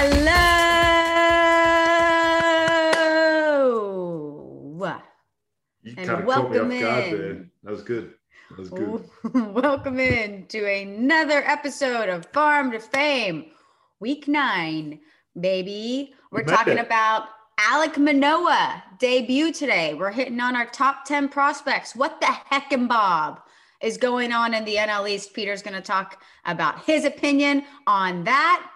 Hello. You And kind of caught me off welcome guard in. there. That was good. That was good. Welcome in to another episode of Farm to Fame, Week Nine, baby. We're talking it. about Alek Manoah debut today. We're hitting on our top 10 prospects. What the heck and Bob is going on in the NL East? Peter's going to talk about his opinion on that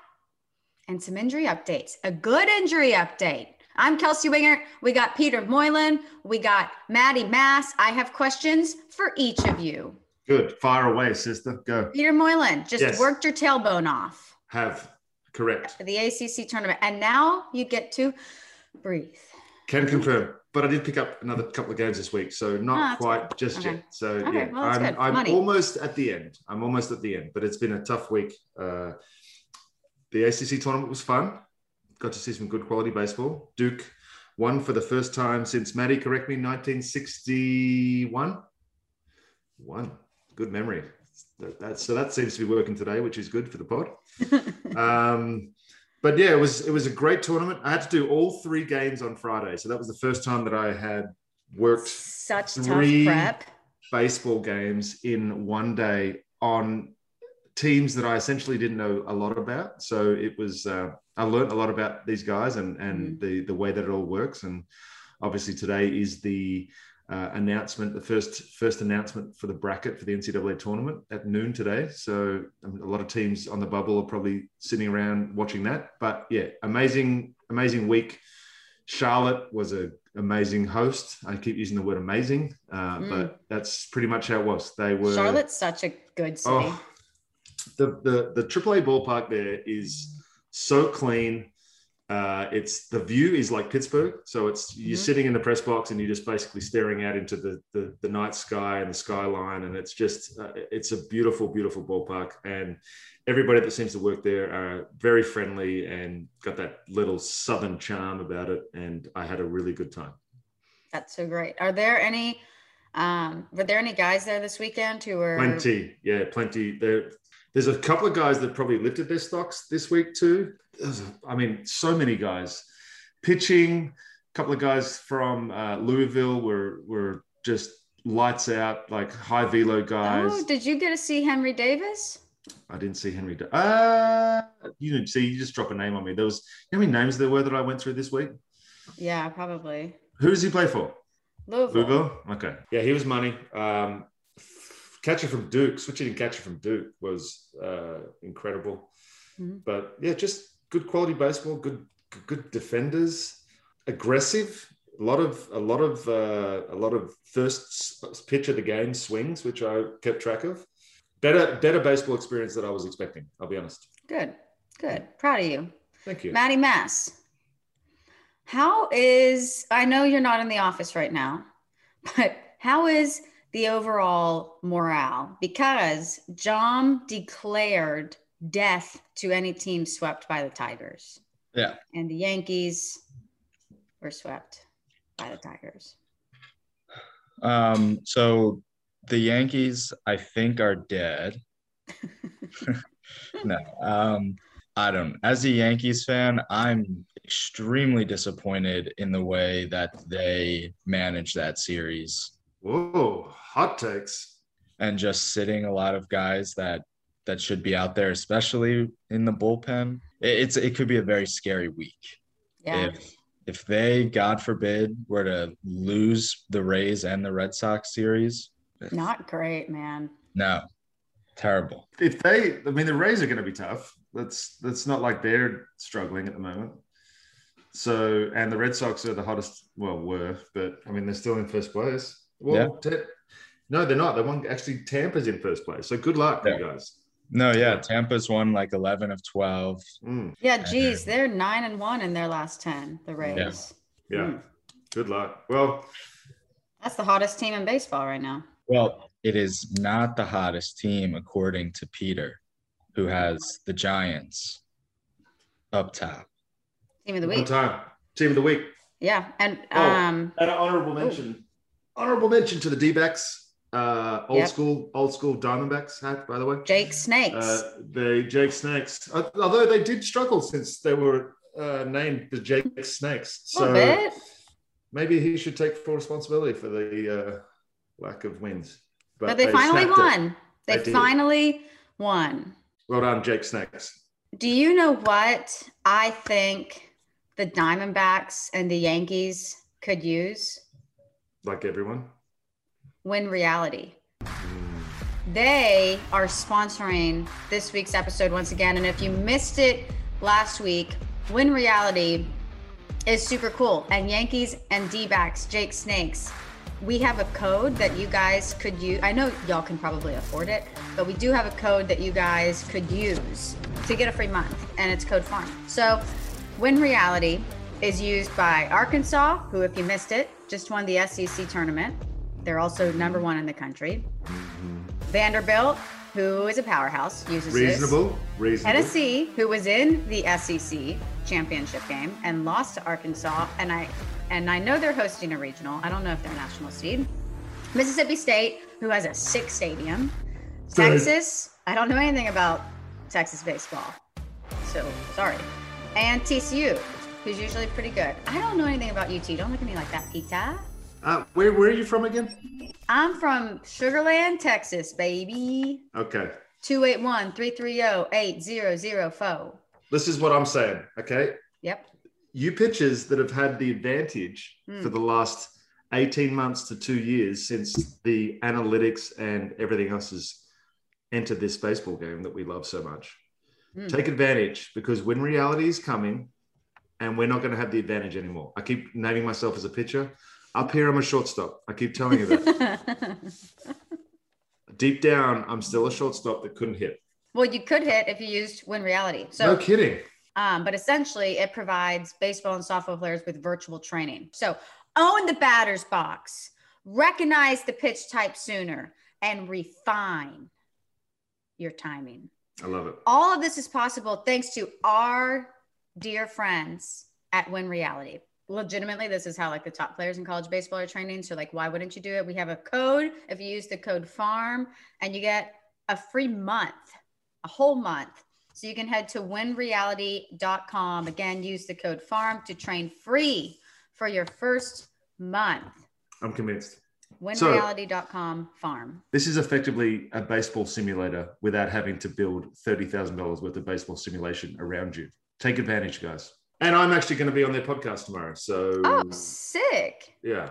and some injury updates. A good injury update. I'm Kelsey Winger. We got Peter Moylan. We got Maddie Mass. I have questions for each of you. Good. Fire away, sister. Go. Peter Moylan just Yes. worked your tailbone off Have. Correct. for the ACC tournament, and now you get to breathe. Can confirm. But I did pick up another couple of games this week, so not that's quite just Okay. yet. So Okay, yeah, well, I'm. I'm almost at the end. I'm almost at the end, but it's been a tough week. Uh, the ACC tournament was fun. Got to see some good quality baseball. Duke won for the first time since Maddie, correct me, 1961. One. Good memory. That, that, so that seems to be working today, which is good for the pod. um, but yeah, it was it was a great tournament. I had to do all three games on Friday, so that was the first time that I had worked Such Three- tough prep. baseball games in one day on teams that I essentially didn't know a lot about. So it was uh, I learned a lot about these guys and and the the way that it all works. And obviously today is the uh, announcement, the first first announcement for the bracket for the NCAA tournament at noon today. So um, a lot of teams on the bubble are probably sitting around watching that. But yeah, amazing amazing week. Charlotte was a amazing host. I keep using the word amazing, uh, Mm. but that's pretty much how it was. They were Charlotte's such a good city. Oh, the the the AAA ballpark there is so clean. Uh, it's the view is like Pittsburgh, so it's you're Mhm. sitting in the press box and you're just basically staring out into the, the the night sky and the skyline, and it's just uh, it's a beautiful, beautiful ballpark, and everybody that seems to work there are very friendly and got that little southern charm about it, and I had a really good time. That's so great. Are there any? Um, were there any guys there this weekend who were Plenty, yeah, plenty. There, there's a couple of guys that probably lifted their stocks this week too. I mean, so many guys pitching. A couple of guys from uh, Louisville were were just lights out, like high velo guys. Oh, did you get to see Henry Davis? I didn't see Henry. Da- Uh, you didn't see. You just drop a name on me. There was how many names there were that I went through this week. Yeah, probably. Who does he play for? Louisville. Louisville. Okay. Yeah, he was money. Um, catcher from Duke, switching to catcher from Duke was uh, incredible. Mhm. But yeah, just good quality baseball, good good defenders, aggressive. A lot of a lot of uh, a lot of first pitch of the game swings, which I kept track of. Better better baseball experience than I was expecting. I'll be honest. Good, good. Proud of you. Thank you. Maddie Mass. How is, I know you're not in the office right now, but how is the overall morale? Because John declared death to any team swept by the Tigers. Yeah. And the Yankees were swept by the Tigers. Um, so the Yankees, I think, are dead. no, um, I don't. As a Yankees fan, I'm extremely disappointed in the way that they managed that series Whoa, hot takes. and just sitting a lot of guys that that should be out there, especially in the bullpen. It, it's it could be a very scary week. Yeah. If if they, God forbid, were to lose the Rays and the Red Sox series, Not great, man. no, terrible. if they i mean the rays are going to be tough that's that's not like they're struggling at the moment so and the red sox are the hottest well were but i mean they're still in first place well te- no they're not they won actually tampa's in first place so good luck Yeah. you guys No, yeah, Tampa's won like 11 of 12. Mm, Yeah, geez, they're nine and one in their last 10, the Rays. yeah Mm. good luck well That's the hottest team in baseball right now. Well, it is not the hottest team according to Peter, who has the Giants up top. Team of the one week. time team of the week Yeah. And Oh. um and an honorable mention honorable mention to the d-backs Uh, old Yep. school, old school Diamondbacks hat, by the way. Jake Snakes. Uh, the Jake Snakes, Uh, although they did struggle since they were uh, named the Jake Snakes. So maybe he should take full responsibility for the uh, lack of wins. But, they, finally won. They, They did. finally won. Well done, Jake Snakes. Do you know what I think the Diamondbacks and the Yankees could use? Like everyone. Win reality. Hmm. They are sponsoring this week's episode once again. And if you missed it last week, Win Reality is super cool. And Yankees and D backs, Jake Snakes, we have a code that you guys could use. I know y'all can probably afford it, but we do have a code that you guys could use to get a free month, and it's code FARM. So, Win Reality is used by Arkansas, who, if you missed it, just won the SEC tournament. They're also number one in the country. Vanderbilt, who is a powerhouse, uses this. Reasonable. Reasonable. Tennessee, who was in the SEC championship game and lost to Arkansas, and I and I know they're hosting a regional. I don't know if they're national seed. Mississippi State, who has a sick stadium. Texas, I don't know anything about Texas baseball, so sorry. And TCU, who's usually pretty good. I don't know anything about you, UT. Don't look at me like that, Pita. Uh, where, where are you from again? I'm from Sugarland, Texas, baby. Okay. 281 330 8004. This is what I'm saying. Okay. Yep. You pitchers that have had the advantage Hmm. for the last 18 months to two years since the analytics and everything else has entered this baseball game that we love so much. Hmm. Take advantage because Win Reality is coming and we're not going to have the advantage anymore. I keep naming myself as a pitcher. Up here, I'm a shortstop. I keep telling you that. Deep down, I'm still a shortstop that couldn't hit. well, you could hit if you used Win Reality. So, no kidding. um, but essentially, it provides baseball and softball players with virtual training. So, own the batter's box, recognize the pitch type sooner, and refine your timing. I love it. All of this is possible thanks to our dear friends at Win Reality. Legitimately, this is how like the top players in college baseball are training. So, like, why wouldn't you do it? We have a code. If you use the code FARM, and you get a free month, a whole month. So you can head to winreality.com. Again, use the code FARM to train free for your first month. I'm convinced. Winreality.com farm. This is effectively a baseball simulator without having to build $30,000 worth of baseball simulation around you. Take advantage, guys. And I'm actually going to be on their podcast tomorrow. So, Oh, sick. yeah,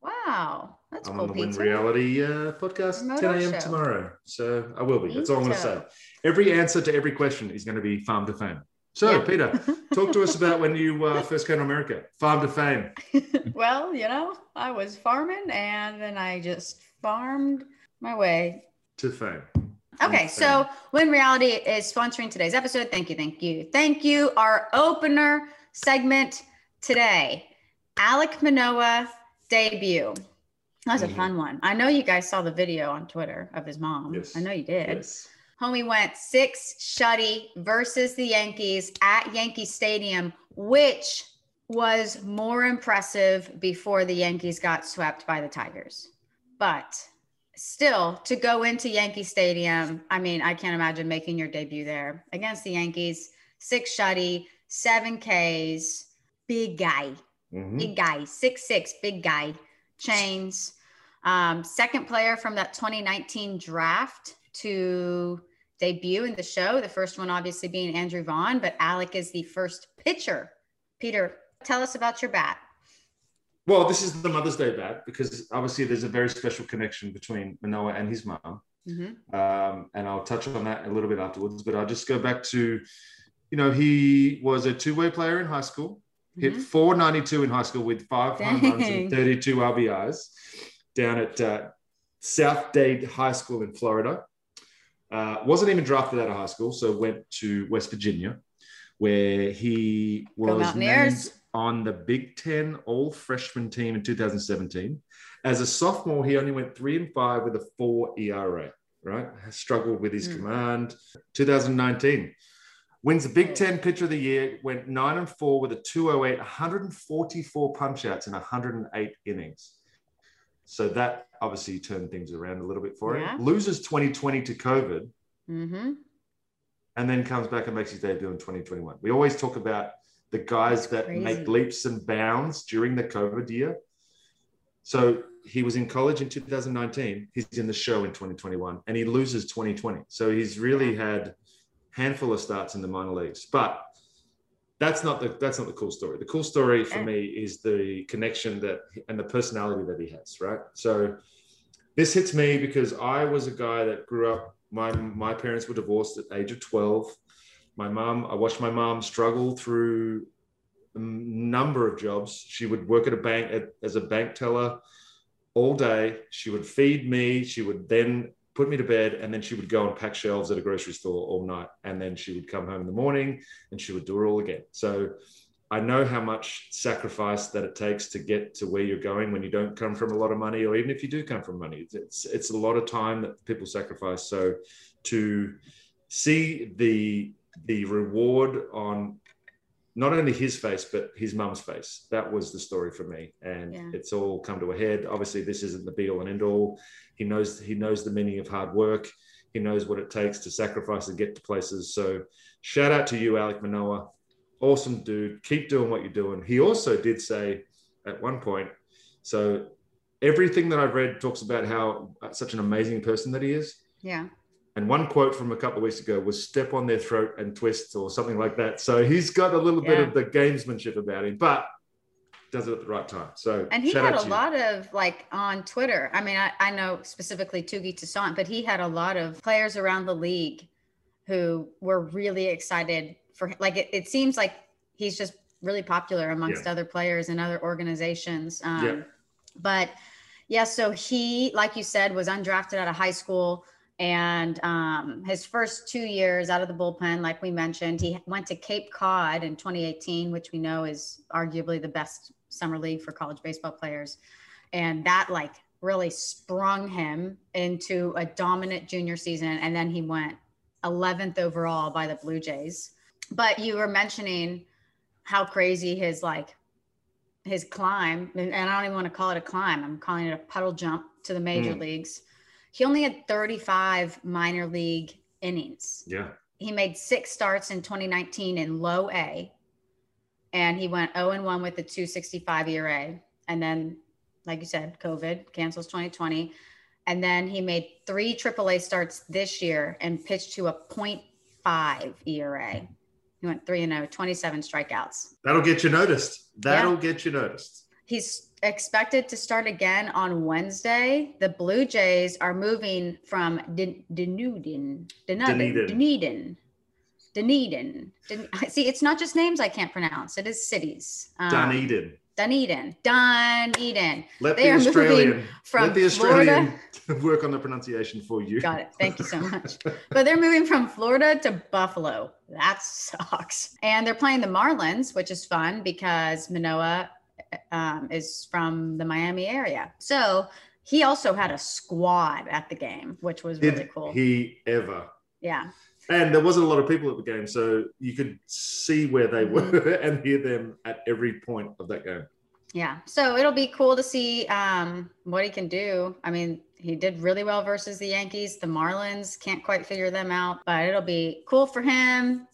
Wow. That's I'm cool, on the Win Reality uh, podcast, Remote 10 a.m. show. tomorrow. So, I will be. That's all I'm going to say. Every answer to every question is going to be farm to fame. So, Yeah. Peter, talk to us about when you uh, first came to America. Farm to fame. well, you know, I was farming and then I just farmed my way. To fame. Okay, so Win Reality is sponsoring today's episode, thank you, thank you, thank you. Our opener segment today, Alek Manoah debut. That was a Mhm. fun one. I know you guys saw the video on Twitter of his mom. Yes. I know you did. Yes. Homie went six shutty versus the Yankees at Yankee Stadium, which was more impressive before the Yankees got swept by the Tigers. But still, to go into Yankee Stadium, I mean, I can't imagine making your debut there against the Yankees. Six shutty, seven Ks, big guy Mhm. big guy, six six, big guy, chains. Um, second player from that 2019 draft to debut in the show. The first one, obviously, being Andrew Vaughn, but Alek is the first pitcher. Peter, tell us about your bat. Well, this is the Mother's Day bat because obviously there's a very special connection between Manoah and his mom. Mhm. Um, and I'll touch on that a little bit afterwards. But I'll just go back to, you know, he was a two way player in high school, hit Mhm. 492 in high school with five home runs and 32 RBIs down at uh, South Dade High School in Florida. Uh, wasn't even drafted out of high school, so went to West Virginia, where he Go was Mountaineers. named on the Big Ten All Freshman team in 2017. As a sophomore, he only went three and five with a four ERA. Right, struggled with his Hmm. command. 2019 wins the Big Ten Pitcher of the Year. Went nine and four with a 208, 144 punch outs in 108 innings. So that obviously turned things around a little bit for Yeah. him. Loses 2020 to COVID, Mm-hmm. and then comes back and makes his debut in 2021. We always talk about the guys That's that make leaps and bounds during the COVID year. So he was in college in 2019. He's in the show in 2021, and he loses 2020. So he's really had handful of starts in the minor leagues, but that's not the that's not the cool story. The cool story for eh. me is the connection that and the personality that he has. Right. So this hits me because I was a guy that grew up. My my parents were divorced at age of 12. My mom, I watched my mom struggle through a number of jobs. She would work at a bank at, as a bank teller all day. She would feed me. She would then put me to bed, and then she would go and pack shelves at a grocery store all night. And then she would come home in the morning, and she would do it all again. So I know how much sacrifice that it takes to get to where you're going when you don't come from a lot of money, or even if you do come from money. It's it's, it's a lot of time that people sacrifice. So to see the the reward on not only his face but his mum's face. That was the story for me. And Yeah. it's all come to a head. Obviously this isn't the be all and end all he knows he knows the meaning of hard work. He knows what it takes to sacrifice and get to places. So shout out to you alek manoah awesome dude. Keep doing what you're doing. He also did say at one point so everything that i've read talks about how such an amazing person that he is. Yeah. And one quote from a couple of weeks ago was step on their throat and twist or something like that. So he's got a little bit of the gamesmanship about him, but does it at the right time. So And he had a lot of like on Twitter. I mean, I, I know specifically Touki Toussaint, but he had a lot of players around the league who were really excited for. Like it, it seems like he's just really popular amongst other players and other organizations. Um, Yeah. But yeah, so he, like you said, was undrafted out of high school. And um, his first two years out of the bullpen, like we mentioned, he went to Cape Cod in 2018, which we know is arguably the best summer league for college baseball players. And that like really sprung him into a dominant junior season. And then he went 11th overall by the Blue Jays. But you were mentioning how crazy his like his climb, and I don't even want to call it a climb. I'm calling it a puddle jump to the major Mm. leagues. He only had 35 minor league innings. Yeah. He made six starts in 2019 in low A, and he went 0 and 1 with the 265 ERA. And then, like you said, COVID cancels 2020. And then he made three AAA starts this year and pitched to a 0.5 ERA. He went 3 and 0, 27 strikeouts. That'll get you noticed. That'll get you noticed. He's expected to start again on Wednesday. The Blue Jays are moving from Dun- Dunedin, Dunedin, Dunedin. Dunedin. See, it's not just names I can't pronounce; it is cities. Um, Dunedin. Dunedin, Dunedin. Let they the are Australian from let the Florida- Australian work on the pronunciation for you. Got it. Thank you so much. but they're moving from Florida to Buffalo. That sucks. And they're playing the Marlins, which is fun because Manoah um, is from the Miami area. So he also had a squad at the game, which was really cool. he ever? yeah. And there wasn't a lot of people at the game, so you could see where they Mhm. were and hear them at every point of that game. Yeah. So it'll be cool to see um, what he can do. I mean, he did really well versus the Yankees. The Marlins can't quite figure them out, but it'll be cool for him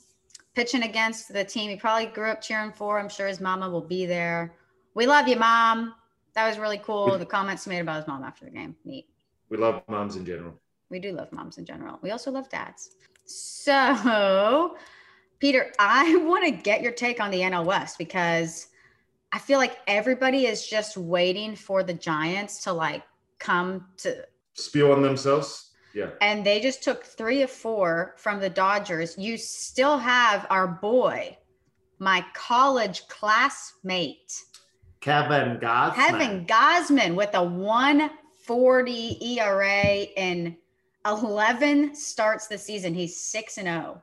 pitching against the team he probably grew up cheering for. I'm sure his mama will be there. We love you, mom. That was really cool. The comments made about his mom after the game. Neat. We love moms in general. We do love moms in general. We also love dads. So, Peter, I want to get your take on the NL West because I feel like everybody is just waiting for the Giants to like come to, Spew on themselves. Yeah. and they just took three of four from the Dodgers. You still have our boy, my college classmate, Kevin Gausman. Kevin Gausman with a 140 ERA in 11 starts this season. He's 6 and 0.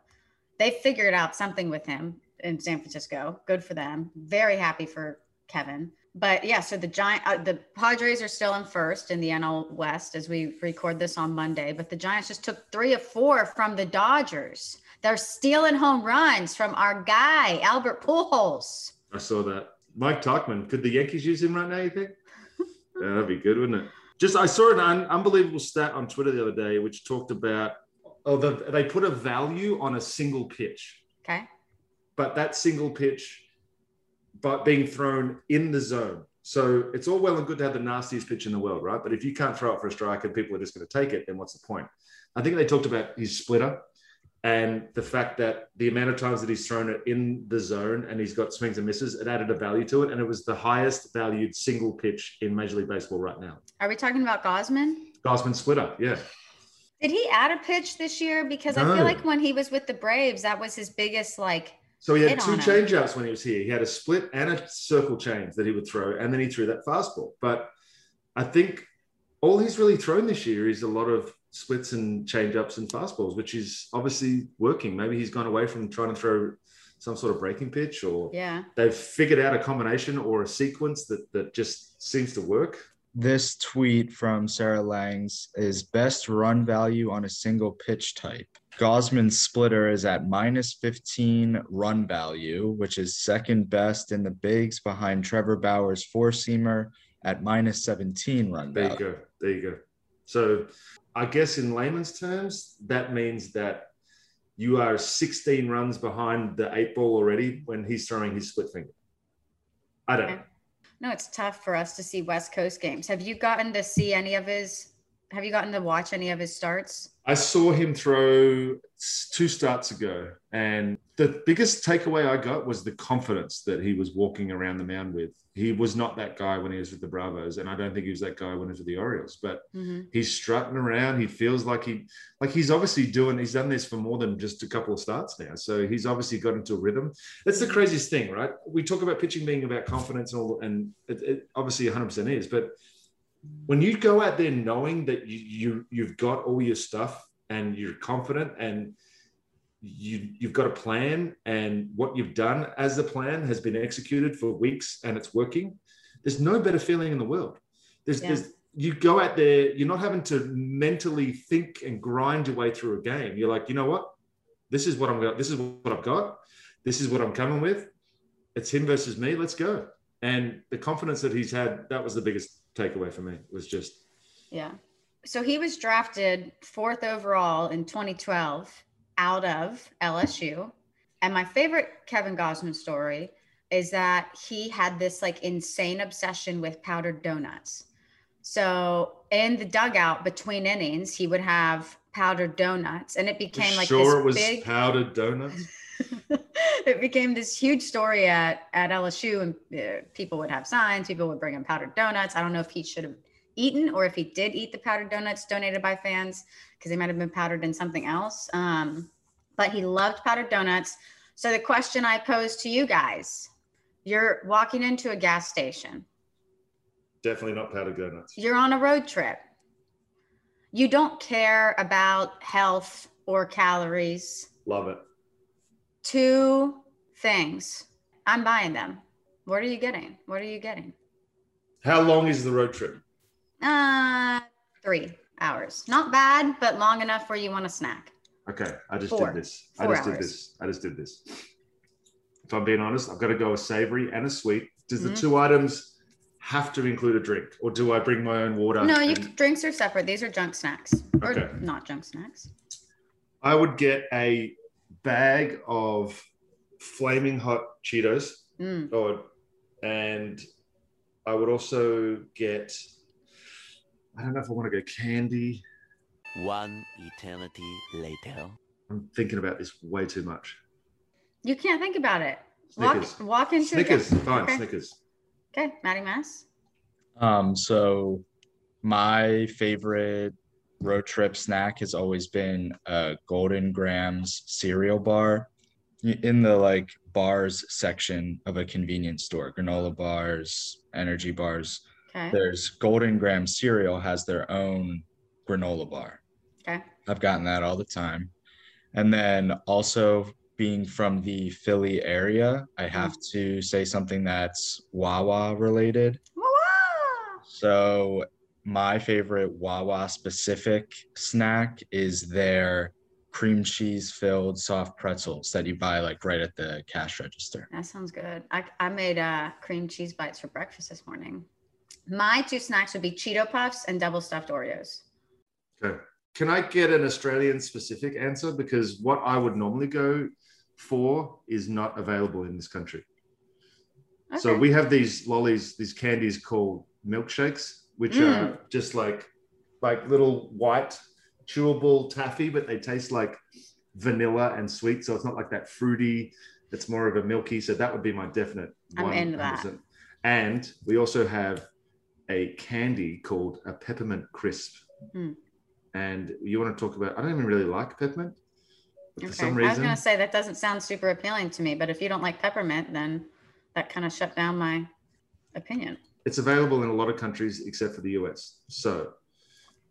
They figured out something with him in San Francisco. Good for them. Very happy for Kevin. But yeah, so the Giant uh, the Padres are still in first in the NL West as we record this on Monday, but the Giants just took 3 of 4 from the Dodgers. They're stealing home runs from our guy, Albert Pujols. I saw that. Mike Tauchman. Could the Yankees use him right now, you think? yeah, that'd be good, wouldn't it? Just I saw an un- unbelievable stat on Twitter the other day, which talked about oh the, they put a value on a single pitch, Okay. but that single pitch, but being thrown in the zone. So it's all well and good to have the nastiest pitch in the world, right? But if you can't throw it for a strike and people are just going to take it, then what's the point? I think they talked about his splitter and the fact that the amount of times that he's thrown it in the zone and he's got swings and misses, it added a value to it. And it was the highest valued single pitch in Major League Baseball right now. Are we talking about Gausman? Gausman splitter, yeah. Did he add a pitch this year? Because I feel like when he was with the Braves, that was his biggest like. So he had two changeouts when he was here. He had a split and a circle change that he would throw, and then he threw that fastball. But I think all he's really thrown this year is a lot of splits and changeups and fastballs, which is obviously working. Maybe he's gone away from trying to throw some sort of breaking pitch, or Yeah. they've figured out a combination or a sequence that that just seems to work. This tweet from Sarah Langs is best run value on a single pitch type. Gausman's splitter is at minus 15 run value, which is second best in the bigs behind Trevor Bauer's four seamer at minus 17 run There you go. There you go. So I guess in layman's terms, that means that you are 16 runs behind the eight ball already when he's throwing his split finger. I don't know. No, it's tough for us to see West Coast games. Have you gotten to see any of his? Have you gotten to watch any of his starts? I saw him throw two starts ago, and the biggest takeaway I got was the confidence that he was walking around the mound with. He was not that guy when he was with the Bravos, and I don't think he was that guy when he was with the Orioles. But Mhm. he's strutting around. He feels like he, like he's obviously doing. He's done this for more than just a couple of starts now, so he's obviously got into a rhythm. That's the craziest thing, right? We talk about pitching being about confidence and all, and it, it obviously 100 percent is, but when you go out there knowing that you, you you've got all your stuff and you're confident and you you've got a plan and what you've done as the plan has been executed for weeks and it's working there's no better feeling in the world. There's, Yeah. there's you go out there you're not having to mentally think and grind your way through a game. You're like you know what? This is what i'm got this is what i've got. This is what i'm coming with. It's him versus me. Let's go. And the confidence that he's had that was the biggest takeaway for me was just Yeah. So he was drafted fourth overall in 2012 out of LSU. And my favorite Kevin Gausman story is that he had this like insane obsession with powdered donuts. So in the dugout between innings, he would have powdered donuts and it became like sure it was big powdered donuts it became this huge story at at LSU, and uh, people would have signs. People would bring him powdered donuts. I don't know if he should have eaten or if he did eat the powdered donuts donated by fans because they might have been powdered in something else. Um, but he loved powdered donuts. So the question I pose to you guys: You're walking into a gas station. definitely not powdered donuts You're on a road trip. You don't care about health or calories. love it two things. I'm buying them. What are you getting? What are you getting? how long is the road trip Uh, three hours. Not bad, but long enough where you want a snack. Okay, I just Four. did this. Four I just did this. I just did this. If I'm being honest, I've got to go a savory and a sweet. Does the two items have to include a drink, or do I bring my own water? No, you and- drinks are separate. These are junk snacks, or not junk snacks. I would get a bag of flaming hot Cheetos, Mm. or and I would also get. I don't know if I want to go candy. One eternity later. I'm thinking about this way too much. You can't think about it. Snickers. Walk, walk into Snickers, A fine, Okay. Snickers. Okay, Maddie Mass. Um, so my favorite road trip snack has always been a Golden Grahams cereal bar in the like bars section of a convenience store, granola bars, energy bars. Okay. There's Golden Graham cereal has their own granola bar. Okay. I've gotten that all the time. And then also being from the Philly area, I mm. have to say something that's Wawa related. Wah-wah! So my favorite Wawa specific snack is their cream cheese filled soft pretzels that you buy like right at the cash register. That sounds good. I, I made uh, cream cheese bites for breakfast this morning. My two snacks would be Cheeto Puffs and double stuffed Oreos. Okay. Can I get an Australian specific answer? Because what I would normally go for is not available in this country. Okay. So we have these lollies, these candies called milkshakes, which Mm. are just like like little white chewable taffy, but they taste like vanilla and sweet. So it's not like that fruity. It's more of a milky. So that would be my definite. I'm into that. And we also have a candy called a peppermint crisp. Mm. And you want to talk about? I don't even really like peppermint. But Okay. For some reason, I was gonna say that doesn't sound super appealing to me, but if you don't like peppermint, then that kind of shut down my opinion. It's available in a lot of countries except for the US. So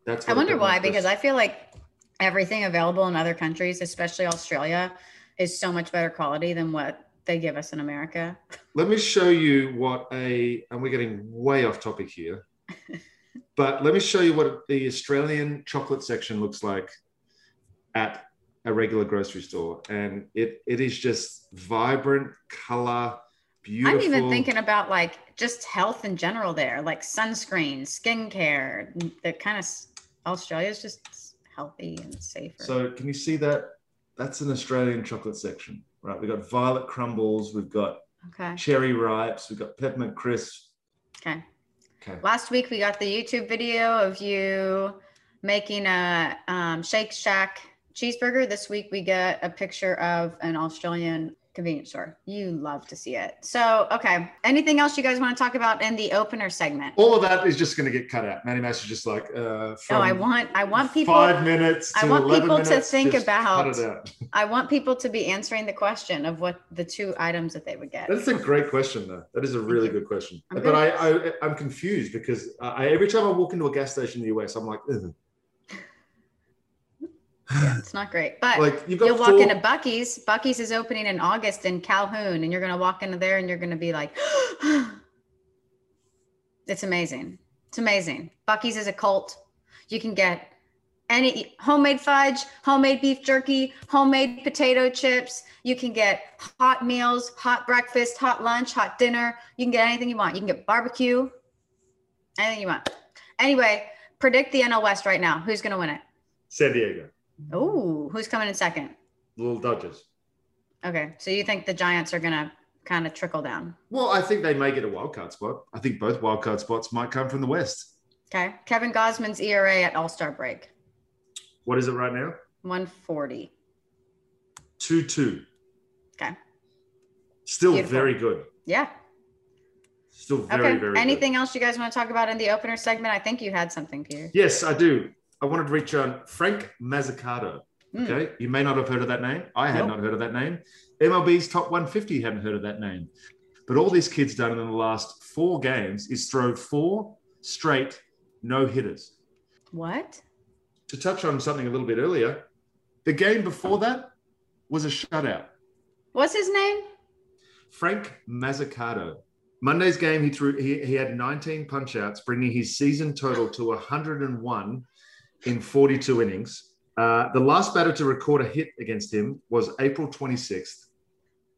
that's. I wonder why, because I feel like everything available in other countries, especially Australia, is so much better quality than what they give us in America. Let me show you what a, and we're getting way off topic here, but let me show you what the Australian chocolate section looks like at a regular grocery store. And it, it is just vibrant color, beautiful. I'm even thinking about like just health in general there, like sunscreen, skincare, the kind of Australia's just healthy and safer. So can you see that? That's an Australian chocolate section, right? We've got violet crumbles, we've got okay. cherry ripes, we've got peppermint crisp. Okay. Okay. Last week we got the YouTube video of you making a um, Shake Shack cheeseburger. This week we get a picture of an Australian convenience store. You love to see it. So, okay. Anything else you guys want to talk about in the opener segment? All of that is just going to get cut out. Manny Mass is just like, uh, Oh, I want I want people five minutes. I to want 11 people to think about- Cut it out. I want people to be answering the question of what the two items that they would get. That's a great question, though. That is a really good question. I'm but gonna- I, I, I'm confused because I, every time I walk into a gas station in the US, I'm like, Ugh. Yeah, it's not great. But like got you'll walk into Buc-ee's. Buc-ee's is opening in August in Calhoun, and you're gonna walk into there and you're gonna be like, it's amazing. It's amazing. Buc-ee's is a cult. You can get any homemade fudge, homemade beef jerky, homemade potato chips. You can get hot meals, hot breakfast, hot lunch, hot dinner. You can get anything you want. You can get barbecue, anything you want. Anyway, predict the NL West right now. Who's gonna win it? San Diego, Oh, who's coming in second? little Dodgers. Okay, so you think the Giants are gonna kind of trickle down? Well, I think they may get a wild card spot. I think both wild card spots might come from the West. Okay, Kevin Gausman's ERA at All Star break, What is it right now? 140. 2 2. Okay, Still Beautiful. very good. yeah. Still very, okay. very good. Anything else you guys want to talk about in the opener segment? I think you had something, Peter. Yes, I do. I wanted to reach on Frank Mozzicato. Hmm. Okay. You may not have heard of that name. I had not heard of that name. MLB's top 150 hadn't heard of that name. But all this kid's done in the last four games is throw four straight no hitters. What? To touch on something a little bit earlier, the game before that was a shutout. What's his name? Frank Mozzicato. Monday's game, he threw he, he had 19 punchouts, bringing his season total to 101 in 42 innings. Uh, the last batter to record a hit against him was April 26th.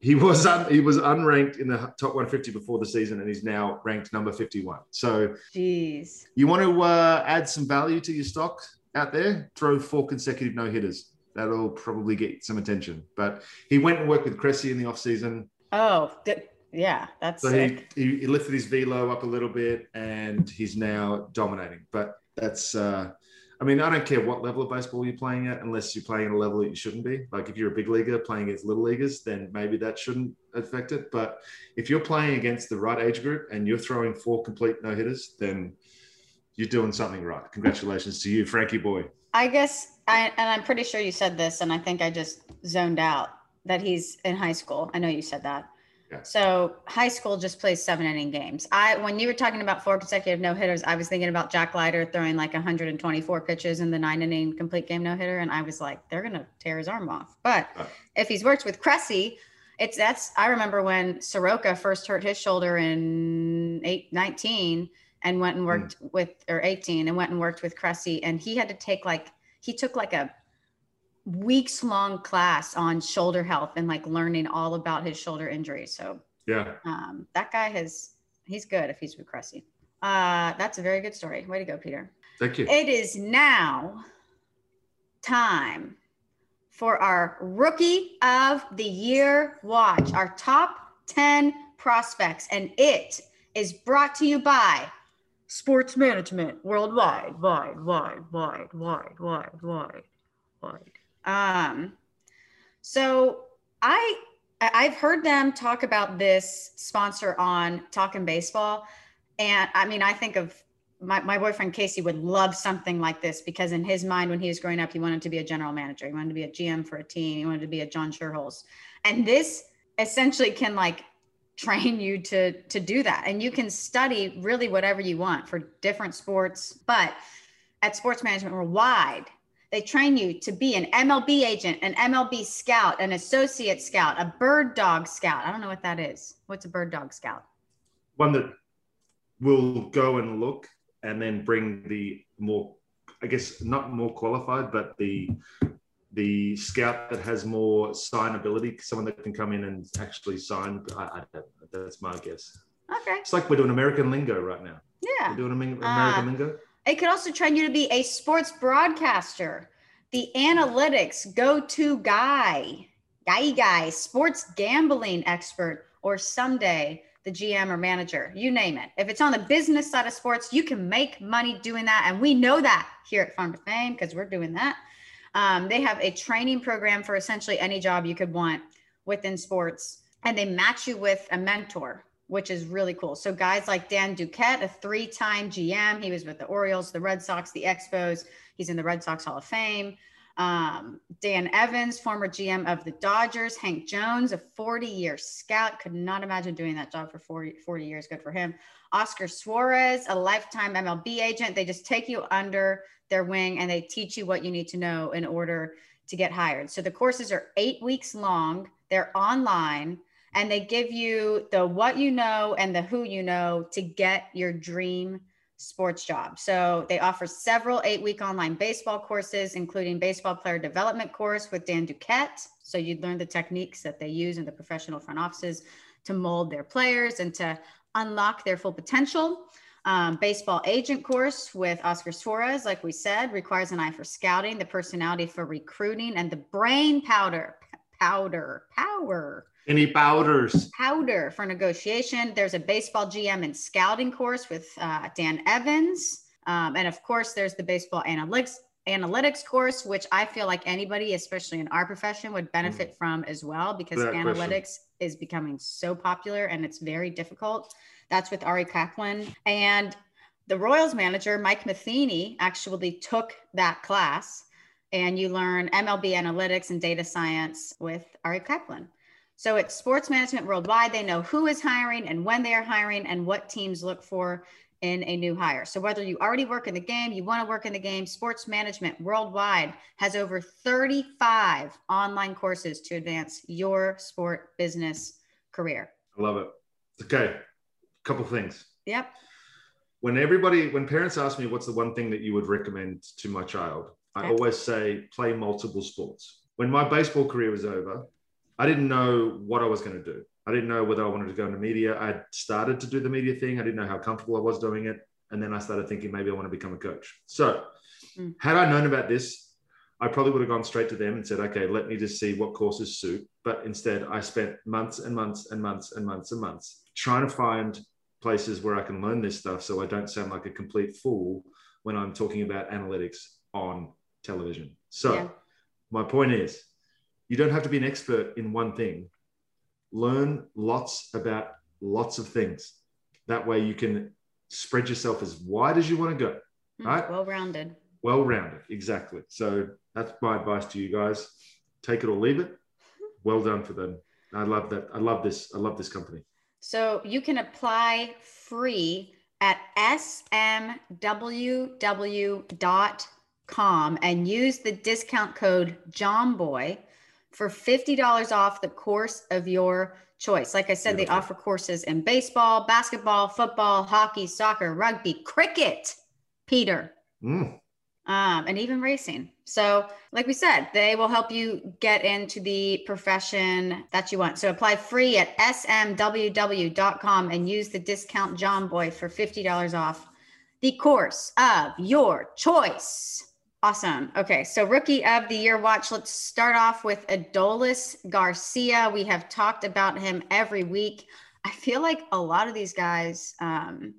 He was un, he was unranked in the top 150 before the season, and he's now ranked number 51. So Jeez. you want to uh, add some value to your stock out there? Throw four consecutive no hitters. That'll probably get some attention. But he went and worked with Cressey in the offseason. Oh, th- yeah, that's So he, sick. he, he lifted his velo up a little bit and he's now dominating. But that's, uh, I mean, I don't care what level of baseball you're playing at, unless you're playing at a level that you shouldn't be. Like if you're a big leaguer playing against little leaguers, then maybe that shouldn't affect it. But if you're playing against the right age group and you're throwing four complete no hitters, then you're doing something right. Congratulations to you, Frankie boy. I guess, I, and I'm pretty sure you said this, and I think I just zoned out that he's in high school. I know you said that. Yeah. So high school just plays seven inning games. I when you were talking about four consecutive no hitters, I was thinking about Jack Leiter throwing like 124 pitches in the nine inning complete game no hitter, and I was like, they're gonna tear his arm off. But if he's worked with Cressey, it's that's I remember when Soroka first hurt his shoulder in eight, 19 and went and hmm. worked with or 18 and went and worked with Cressey and he had to take like he took like a weeks long class on shoulder health and like learning all about his shoulder injury. So Yeah. um, that guy has he's good if he's with Cressey. Uh, that's a very good story. Way to go, Peter. Thank you. It is now time for our rookie of the year watch, our top 10 prospects. And it is brought to you by Sports Management Worldwide, wide, wide, wide, wide, wide, wide, wide. Um, so I I've heard them talk about this sponsor on Talking Baseball. And I mean, I think of my, my boyfriend Casey would love something like this because in his mind, when he was growing up, he wanted to be a general manager. He wanted to be a GM for a team. He wanted to be a John Schuerholz. And this essentially can like train you to to do that. And you can study really whatever you want for different sports. But at Sports Management Worldwide, they train you to be an MLB agent, an MLB scout, an associate scout, a bird dog scout. I don't know what that is. What's a bird dog scout? One that will go and look and then bring the more, I guess, not more qualified, but the the scout that has more signability, someone that can come in and actually sign. I, I, that's my guess. Okay. It's like we're doing American lingo right now. Yeah. We're doing American Uh, lingo. It could also train you to be a sports broadcaster, the analytics go to guy, guy guy, sports gambling expert, or someday the GM or manager, you name it. If it's on the business side of sports, you can make money doing that. And we know that here at Farm to Fame because we're doing that. Um, they have a training program for essentially any job you could want within sports, and they match you with a mentor which is really cool. So guys like Dan Duquette, a three-time GM, he was with the Orioles, the Red Sox, the Expos. He's in the Red Sox Hall of Fame. Um, Dan Evans, former GM of the Dodgers. Hank Jones, a 40-year scout. Could not imagine doing that job for 40, 40 years. Good for him. Oscar Suarez, a lifetime MLB agent. They just take you under their wing and they teach you what you need to know in order to get hired. So the courses are eight weeks long. They're online and they give you the what you know and the who you know to get your dream sports job. So they offer several eight week online baseball courses, including baseball player development course with Dan Duquette. So you'd learn the techniques that they use in the professional front offices to mold their players and to unlock their full potential. Um, baseball agent course with Oscar Suarez, like we said, requires an eye for scouting, the personality for recruiting, and the brain powder, powder, power Any powders? powder for negotiation. There's a baseball GM and scouting course with uh, Dan Evans. Um, and of course, there's the baseball analytics analytics course, which I feel like anybody, especially in our profession, would benefit from as well because Without question. analytics is becoming so popular and it's very difficult. That's with Ari Kaplan. And the Royals manager, Mike Matheny, actually took that class and you learn MLB analytics and data science with Ari Kaplan. So it's sports management worldwide. They know who is hiring and when they are hiring and what teams look for in a new hire. So whether you already work in the game, you want to work in the game, sports management worldwide has over 35 online courses to advance your sport business career. I love it. Okay, A couple things. Yep. When everybody, when parents ask me what's the one thing that you would recommend to my child, I Okay. always say play multiple sports. When my baseball career was over, I didn't know what I was going to do. I didn't know whether I wanted to go into media. I started to do the media thing. I didn't know how comfortable I was doing it. And then I started thinking maybe I want to become a coach. So, Mm. had I known about this, I probably would have gone straight to them and said, okay, let me just see what courses suit. But instead, I spent months and months and months and months and months trying to find places where I can learn this stuff so I don't sound like a complete fool when I'm talking about analytics on television. So, Yeah. my point is, you don't have to be an expert in one thing. Learn lots about lots of things. That way, you can spread yourself as wide as you want to go, hmm, Right. Well rounded. well rounded. Exactly. So, that's my advice to you guys. Take it or leave it. Well done for them. I love that. I love this. I love this company. So you can apply free at smww.com and use the discount code JOMBOY for $50 off the course of your choice. Like I said, they offer courses in baseball, basketball, football, hockey, soccer, rugby, cricket. Peter, Mm. um, and even racing. So, like we said, they will help you get into the profession that you want. So, apply free at smww.com and use the discount Jomboy for $50 off the course of your choice. Awesome. Okay. So, rookie of the year watch. Let's start off with Adolis Garcia. We have talked about him every week. I feel like a lot of these guys um,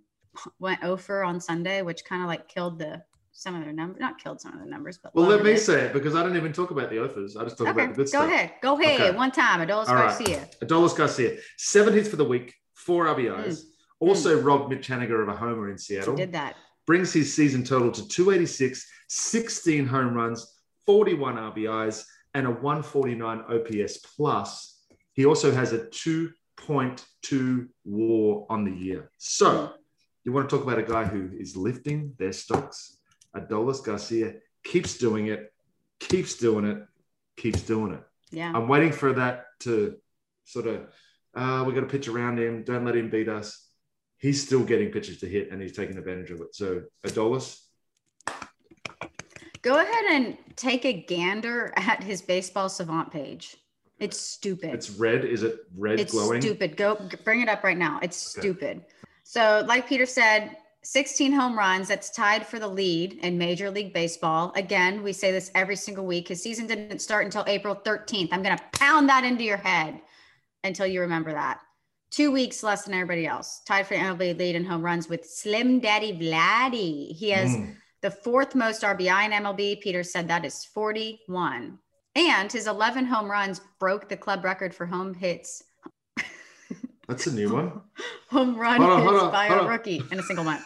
went over on Sunday, which kind of like killed the some of their numbers, not killed some of the numbers, but Well, let me it. say it because I don't even talk about the offers. I just talk Okay, about the good go stuff. ahead. Go ahead. Okay. One time, Adolis All right. Garcia. Adolis Garcia, seven hits for the week, four RBIs. Also robbed Mitch Haniger of a homer in She Seattle. did that. Brings his season total to 286, 16 home runs, 41 RBIs, and a 149 OPS plus. He also has a 2.2 WAR on the year. So you want to talk about a guy who is lifting their stocks? Adolis Garcia keeps doing it, keeps doing it, keeps doing it. Yeah. I'm waiting for that to sort of, uh, we got to pitch around him. Don't let him beat us. He's still getting pitches to hit and he's taking advantage of it. So, Adolis, Go ahead and take a gander at his baseball savant page. It's stupid. it's red. Is it red it's glowing? stupid. Go bring it up right now. It's Okay. stupid. So, like Peter said, 16 home runs. That's tied for the lead in Major League Baseball. Again, we say this every single week. His season didn't start until April 13th. I'm going to pound that into your head until you remember that. Two weeks less than everybody else. Tied for MLB lead in home runs with Slim Daddy Vladdy. He has Mm. the fourth most RBI in MLB. Peter said that is 41. And his 11 home runs broke the club record for home hits, That's a new one. home run on, hits on, by a on. rookie in a single month.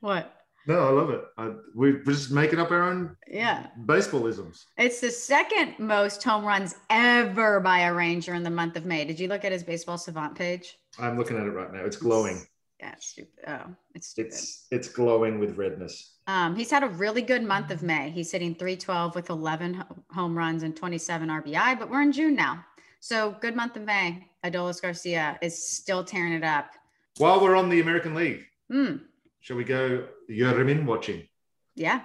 What? No, I love it. I, we're just making up our own Yeah. baseballisms. It's the second most home runs ever by a Ranger in the month of May. Did you look at his baseball savant page? I'm looking at it right now. It's glowing. Yeah, it's stupid. Oh, it's stupid. It's it's glowing with redness. Um, he's had a really good month of May. He's hitting 312 with 11 home runs and 27 RBI, but we're in June now. So good month of May. Adolis Garcia is still tearing it up. While we're on the American League, Hmm. Shall we go Yermin watching? Yeah.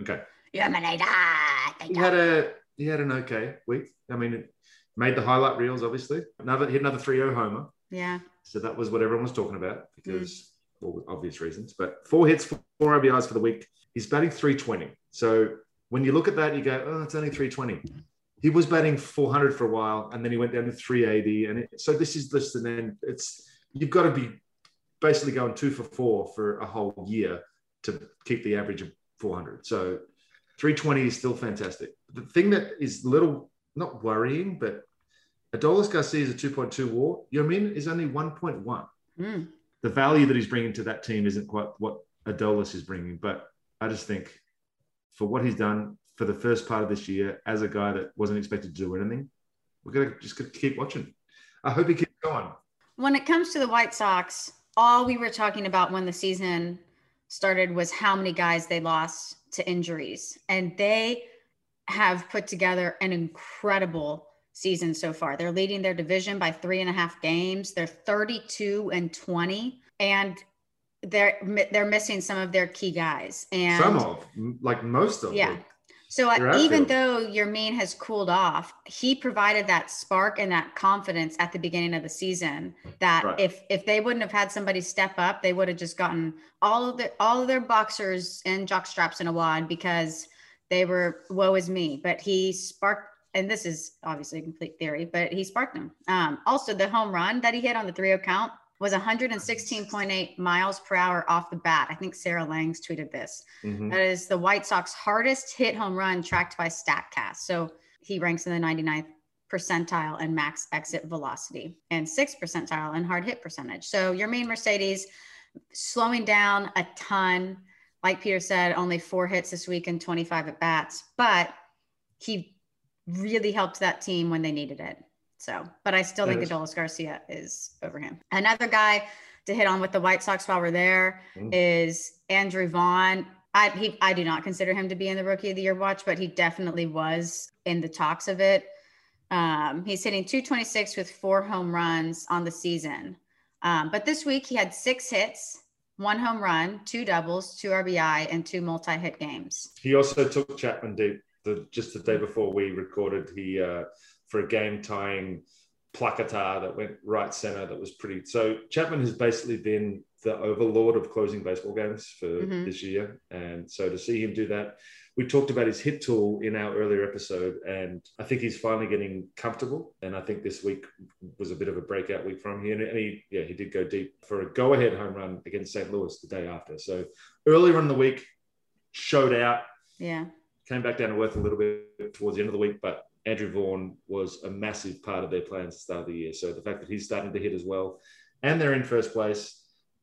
Okay. I died. He had a he had an okay week. I mean, it made the highlight reels, obviously. Another hit another 3-0 homer. Yeah. So that was what everyone was talking about because for obvious reasons. But four hits, four RBIs for the week. He's batting 320. So when you look at that, you go, oh, it's only 320. He was batting 400 for a while, and then he went down to 380. And it, so this is just and then it's you've got to be basically going two for four for a whole year to keep the average of 400. So 320 is still fantastic. The thing that is little not worrying, but Adolis Garcia is a 2.2 WAR. Yermin is only 1.1 Hmm. the value that he's bringing to that team isn't quite what Adolis is bringing. But I just think for what he's done for the first part of this year as a guy that wasn't expected to do anything, we're gonna just gonna keep watching. I hope he keeps going. When it comes to the White Sox, all we were talking about when the season started was how many guys they lost to injuries. And they have put together an incredible season so far. They're leading their division by three and a half games. They're 32 and 20. And they're they're missing some of their key guys. And Some of, like most of, Yeah. them. So uh, even though Yermin has cooled off, he provided that spark and that confidence at the beginning of the season that Right. if if they wouldn't have had somebody step up, they would have just gotten all of the all of their boxers and jock straps in a wad because they were woe is me. But he sparked and this is obviously a complete theory, but he sparked them. Um, also, the home run that he hit on the 3 0 count was 116.8 miles per hour off the bat. I think Sarah Langs tweeted this. Mhm. That is the White Sox hardest hit home run tracked by StatCast. So he ranks in the 99th percentile in max exit velocity and sixth percentile in hard hit percentage. So Yermin Mercedes slowing down a ton. Like Peter said, only four hits this week and 25 at bats, but he really helped that team when they needed it. So, but I still think Yes. Adolis Garcia is over him. Another guy to hit on with the White Sox while we're there Mm. is Andrew Vaughn. I he, I do not consider him to be in the Rookie of the Year watch, but he definitely was in the talks of it. Um, he's hitting 226 with four home runs on the season. Um, but this week he had six hits one home run, two doubles, two RBI, and two multi-hit games. He also took Chapman deep. The, just the day before we recorded, he uh, for a game tying placata that went right center. That was pretty. So Chapman has basically been the overlord of closing baseball games for Mhm. this year, and so to see him do that, we talked about his hit tool in our earlier episode, and I think he's finally getting comfortable. And I think this week was a bit of a breakout week from him. And he, yeah, he did go deep for a go-ahead home run against St. Louis the day after. So earlier in the week, showed out, Yeah. came back down to earth a little bit towards the end of the week, but Andrew Vaughn was a massive part of their plans at the start of the year. So the fact that he's starting to hit as well, and they're in first place,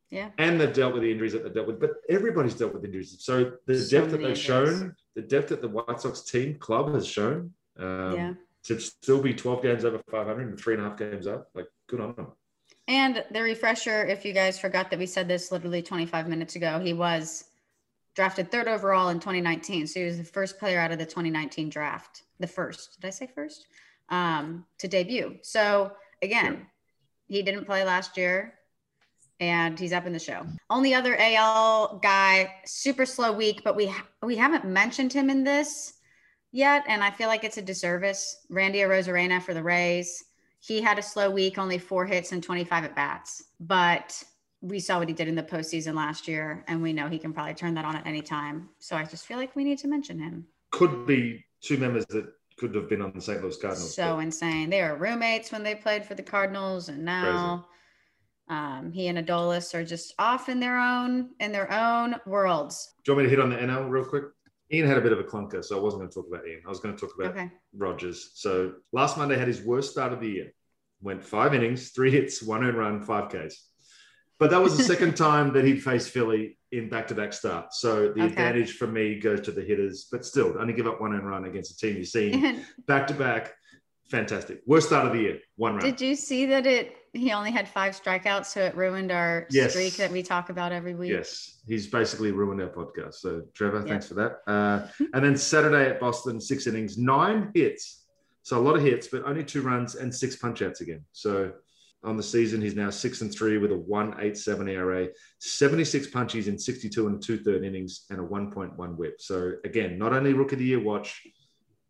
Yeah. and they've dealt with the injuries that they've dealt with, but everybody's dealt with injuries. So the So depth that they've shown, the depth that the White Sox team club has shown, um, yeah. to still be 12 games over 500 and three and a half games up, like good on them. And the refresher, if you guys forgot that we said this literally 25 minutes ago, he was drafted third overall in 2019. So he was the first player out of the 2019 draft. The first, did I say first? Um, to debut. So again, he didn't play last year and he's up in the show. Only other AL guy, super slow week, but we we haven't mentioned him in this yet, and I feel like it's a disservice. Randy Arozarena for the Rays. He had a slow week, only four hits and 25 at bats, but we saw what he did in the postseason last year, and we know he can probably turn that on at any time. So I just feel like we need to mention him. Could be two members that could have been on the St. Louis Cardinals. So but insane. They were roommates when they played for the Cardinals, and now um, he and Adolis are just off in their own in their own worlds. do you want me to hit on the NL real quick? Ian had a bit of a clunker, so I wasn't going to talk about Ian. I was going to talk about Okay. Rogers. So last Monday had his worst start of the year. Went five innings, three hits, one earned run, five Ks. But that was the second time that he'd faced Philly in back-to-back starts. So the Okay. advantage for me goes to the hitters, but still only give up one and run against a team you've seen back-to-back. Fantastic. Worst start of the year, one run. did you see that it he only had five strikeouts, so it ruined our Yes. streak that we talk about every week? Yes, he's basically ruined our podcast. So, Trevor, Yeah. thanks for that. Uh, and then Saturday at Boston, six innings, nine hits. So, a lot of hits, but only two runs and six punch outs again. So, on the season, he's now six and three with a 187 ERA, 76 punchies in 62 and two third innings, and a 1.1 whip. So, again, not only rookie of the year watch,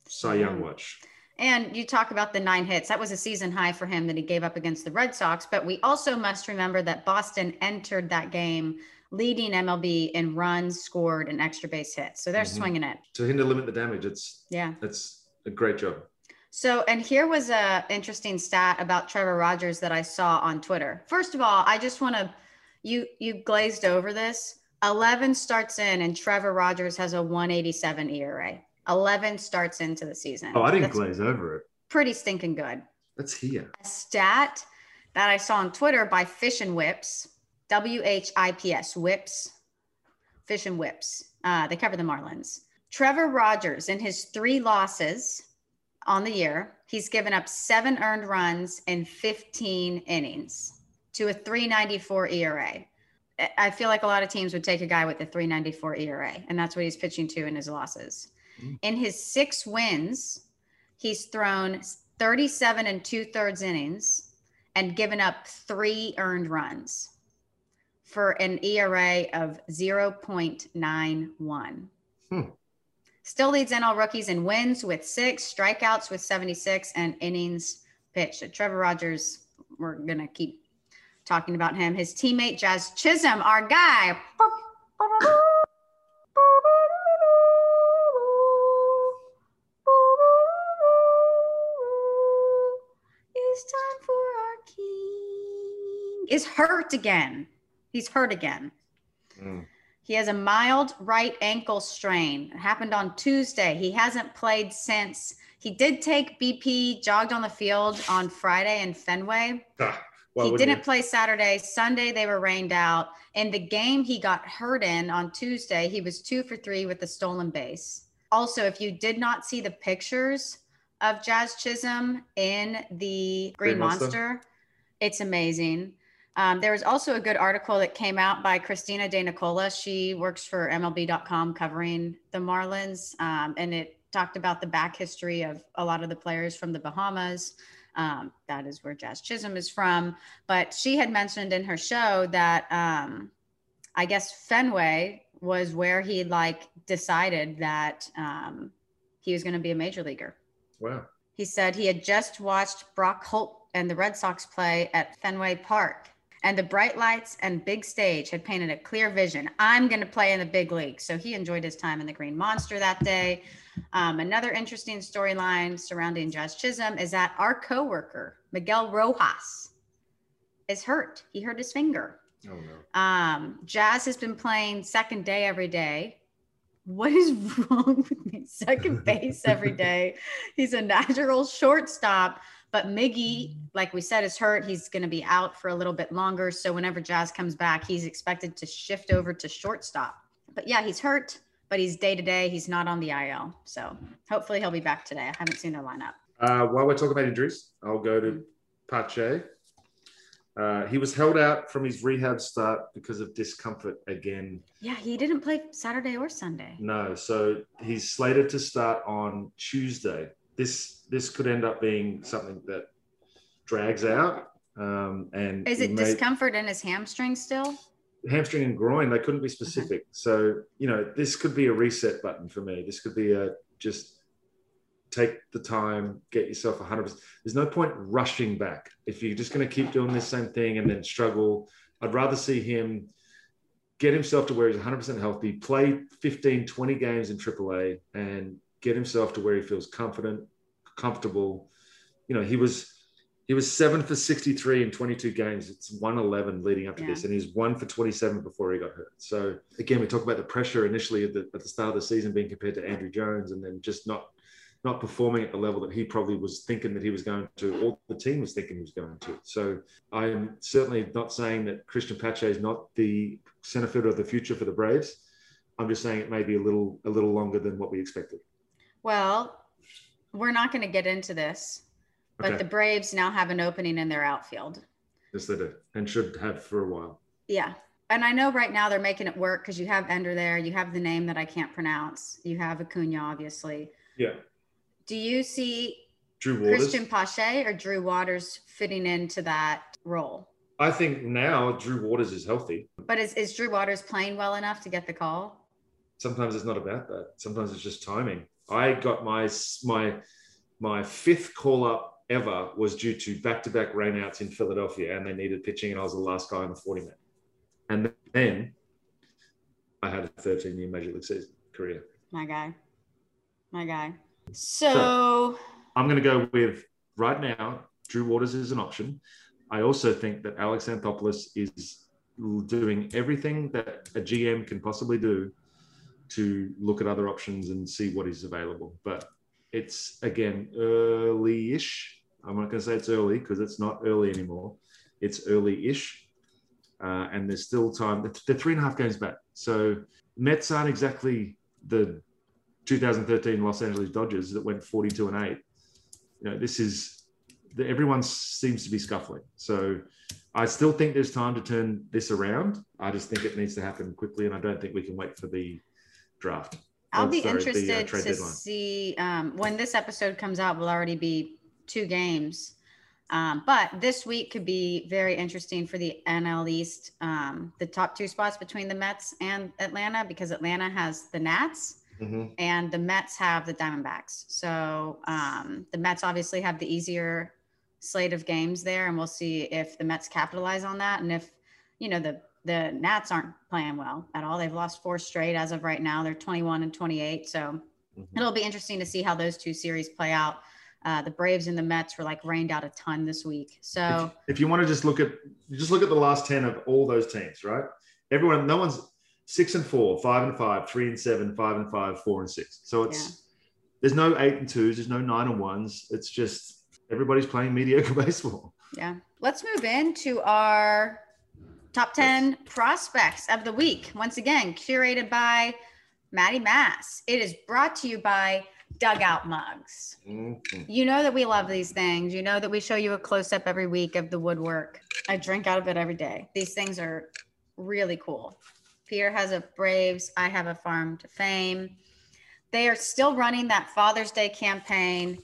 Cy Young watch. And you talk about the nine hits. That was a season high for him that he gave up against the Red Sox. But we also must remember that Boston entered that game leading MLB in runs scored and extra base hits. So they're Mhm. swinging it. To him to limit the damage, it's Yeah. it's a great job. So, and here was a interesting stat about Trevor Rogers that I saw on Twitter. First of all, I just want to you you glazed over this. 11 starts in and Trevor Rogers has a 187 ERA. 11 starts into the season. Oh, I didn't That's glaze over it. pretty stinking good. That's here. A stat that I saw on Twitter by Fish and Whips, W H I P S, Whips, Fish and Whips. Uh, they cover the Marlins. Trevor Rogers, in his three losses on the year, he's given up seven earned runs in 15 innings to a 394 ERA. I- feel like a lot of teams would take a guy with a 394 ERA, and that's what he's pitching to in his losses. Mm. In his six wins, he's thrown 37 and two thirds innings and given up three earned runs for an ERA of 0.91. Hmm. Still leads in all rookies and wins with six, strikeouts with 76, and innings pitched. Trevor Rogers, we're going to keep talking about him. His teammate, Jazz Chisholm, our guy. It's time for our king. Is hurt again. He's hurt again. Mm. He has a mild right ankle strain. It happened on Tuesday. He hasn't played since. He did take BP, jogged on the field on Friday in Fenway. Ah, why he didn't you? play Saturday. Sunday, they were rained out. In the game he got hurt in on Tuesday, he was two for three with a stolen base. Also, if you did not see the pictures of Jazz Chisholm in the Green, Green Monster? Monster, it's amazing. Um, there was also a good article that came out by Christina De Nicola. She works for MLB.com covering the Marlins, um, and it talked about the back history of a lot of the players from the Bahamas. Um, that is where Jazz Chisholm is from. But she had mentioned in her show that um, I guess Fenway was where he like decided that um, he was going to be a major leaguer. Wow. He said he had just watched Brock Holt and the Red Sox play at Fenway Park, and the bright lights and big stage had painted a clear vision. I'm going to play in the big league. So he enjoyed his time in the Green Monster that day. Um, another interesting storyline surrounding Jazz Chisholm is that our coworker, Miguel Rojas, is hurt. He hurt his finger. Oh no. Um, Jazz has been playing second day every day. What is wrong with me? Second base every day. He's a natural shortstop, but Miggy, like we said, is hurt. He's going to be out for a little bit longer. So whenever Jazz comes back, he's expected to shift over to shortstop. But yeah, he's hurt, but he's day to day. He's not on the IL. So hopefully he'll be back today. I haven't seen their lineup. Uh, while we're talking about injuries, I'll go to Pache. Uh, he was held out from his rehab start because of discomfort again. Yeah, he didn't play Saturday or Sunday. No, so he's slated to start on Tuesday. This this could end up being something that drags out. Um, and Is he it may- discomfort in his hamstring still? hamstring and groin? They couldn't be specific. So you know, this could be a reset button for me. This could be a just take the time, get yourself 100%. There's no point rushing back. If you're just going to keep doing this same thing and then struggle, I'd rather see him get himself to where he's 100% healthy, play 15, 20 games in AAA, and get himself to where he feels confident, comfortable. You know, he was he was seven for 63 in 22 games. It's 111 leading up to Yeah. this, and he's one for 27 before he got hurt. So again, we talk about the pressure initially at the, at the start of the season being compared to Andruw Jones, and then just not not performing at the level that he probably was thinking that he was going to, or the team was thinking he was going to. So I am certainly not saying that Christian Pache is not the center fielder of the future for the Braves. I'm just saying it may be a little a little longer than what we expected. Well, we're not going to get into this, but Okay. the Braves now have an opening in their outfield. Yes, they do, and should have for a while. Yeah. And I know right now they're making it work because you have Ender there. You have the name that I can't pronounce. You have Acuna, obviously. Yeah, Do you see Drew Christian Pache or Drew Waters fitting into that role? I think now Drew Waters is healthy. But is, is Drew Waters playing well enough to get the call? Sometimes it's not about that. Sometimes it's just timing. I got my my my fifth call up ever was due to back to back rainouts in Philadelphia, and they needed pitching, and I was the last guy on the forty man. And then I had a thirteen year major league season career. My guy. My guy. So, I'm going to go with right now. Drew Waters is an option. I also think that Alex Anthopoulos is doing everything that a GM can possibly do to look at other options and see what is available. But it's again early-ish. I'm not going to say it's early because it's not early anymore. It's early-ish, uh, and there's still time. They're three and a half games back, so Mets aren't exactly the 2013 Los Angeles Dodgers that went 42 and eight. You know, this is everyone seems to be scuffling. So I still think there's time to turn this around. I just think it needs to happen quickly, and I don't think we can wait for the draft. I'll Oh, be sorry, the, uh, interested to see um, when this episode comes out. Will already be two games, um, but this week could be very interesting for the NL East. Um, the top two spots between the Mets and Atlanta, because Atlanta has the Nats Mhm. and the Mets have the Diamondbacks. So um, the Mets obviously have the easier slate of games there, and we'll see if the Mets capitalize on that, and if you know the the Nats aren't playing well at all. They've lost four straight as of right now. They're 21 and 28. So Mhm. it'll be interesting to see how those two series play out. Uh, the Braves and the Mets were like rained out a ton this week. So if you want to just look at just look at the last 10 of all those teams right everyone no one's six and four five and five three and seven five and five four and six so it's there's no eight and twos there's no nine and ones it's just everybody's playing mediocre baseball Yeah. Let's move into our top 10 prospects of the week. Once again, curated by Maddie Mass. It is brought to you by Dugout Mugs. Mhm. You know that we love these things. You know that we show you a close up every week of the woodwork. I drink out of it every day. These things are really cool. Peter has a Braves, I have a Farm to Fame. They are still running that Father's Day campaign.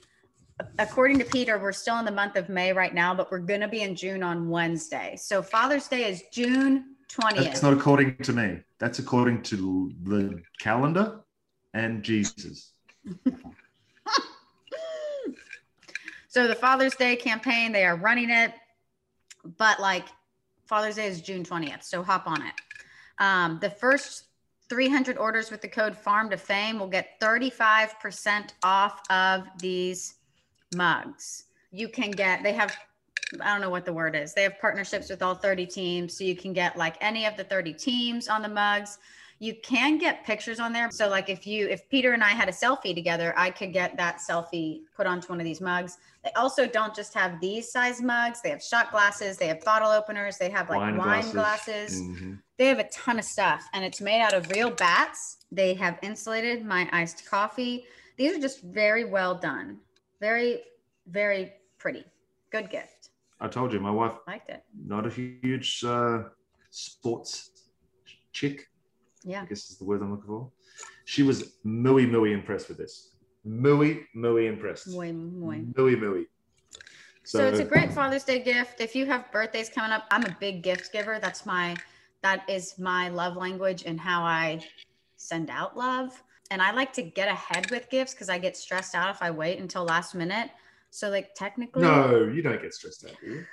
According to Peter, we're still in the month of May right now, but we're going to be in June on Wednesday. So Father's Day is June 20th. That's not according to me. That's according to the calendar and Jesus. so the Father's Day campaign, they are running it, but like Father's Day is June 20th. So hop on it. Um, the first 300 orders with the code farm to fame will get 35% off of these mugs. You can get, they have, I don't know what the word is. They have partnerships with all 30 teams. So you can get like any of the 30 teams on the mugs. You can get pictures on there. So like if you, if Peter and I had a selfie together, I could get that selfie put onto one of these mugs. They also don't just have these size mugs. They have shot glasses. They have bottle openers. They have like wine, wine glasses. Mhm. They have a ton of stuff and it's made out of real bats. They have insulated my iced coffee. These are just very well done. Very, very pretty. Good gift. I told you, my wife, Liked it. not a huge uh, sports chick, Yeah. I guess is the word I'm looking for. She was muy, muy impressed with this. Muy, muy impressed. Muy, muy. Muy, muy. So, it's a great Father's Day gift. If you have birthdays coming up, I'm a big gift giver. That's my that is my love language and how I send out love. And I like to get ahead with gifts because I get stressed out if I wait until last minute. So like technically No, you don't get stressed out, do you?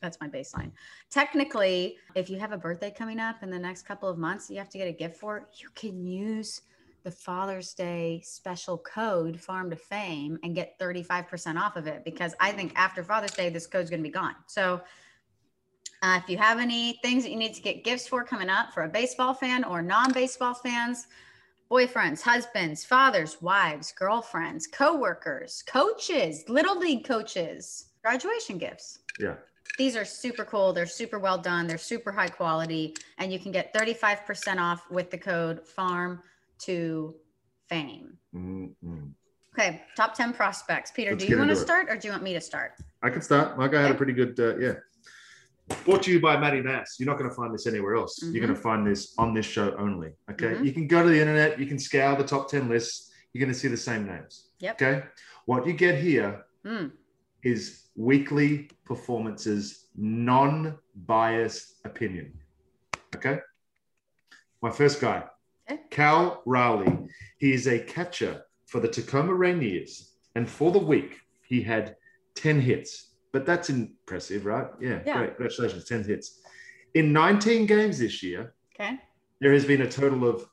that's my baseline. Technically, if you have a birthday coming up in the next couple of months you have to get a gift for, you can use the Father's Day special code Farm to Fame and get 35% off of it because I think after Father's Day, this code's going to be gone. So uh, if you have any things that you need to get gifts for coming up for a baseball fan or non baseball fans, boyfriends, husbands, fathers, wives, girlfriends, co-workers, coaches, little league coaches, graduation gifts. Yeah. These are super cool. They're super well done. They're super high quality, and you can get 35% off with the code FARM to Fame. Mm-mm. Okay, top 10 prospects. Peter, Let's do you want to start or do you want me to start? I can start. My guy had a pretty good, uh, yeah. Brought to you by Matty Mass. You're not going to find this anywhere else. You're Mhm. going to find this on this show only. Okay. Mhm. You can go to the internet, you can scour the top 10 lists. You're going to see the same names. Yep. Okay. What you get here Mm, is weekly performances, non biased opinion. Okay. My first guy, Okay. Cal Raleigh. He is a catcher for the Tacoma Rainiers. And for the week, he had 10 hits. But that's impressive, right? Yeah. Yeah. Great. Congratulations. 10 hits. In 19 games this year, okay. there has been a total of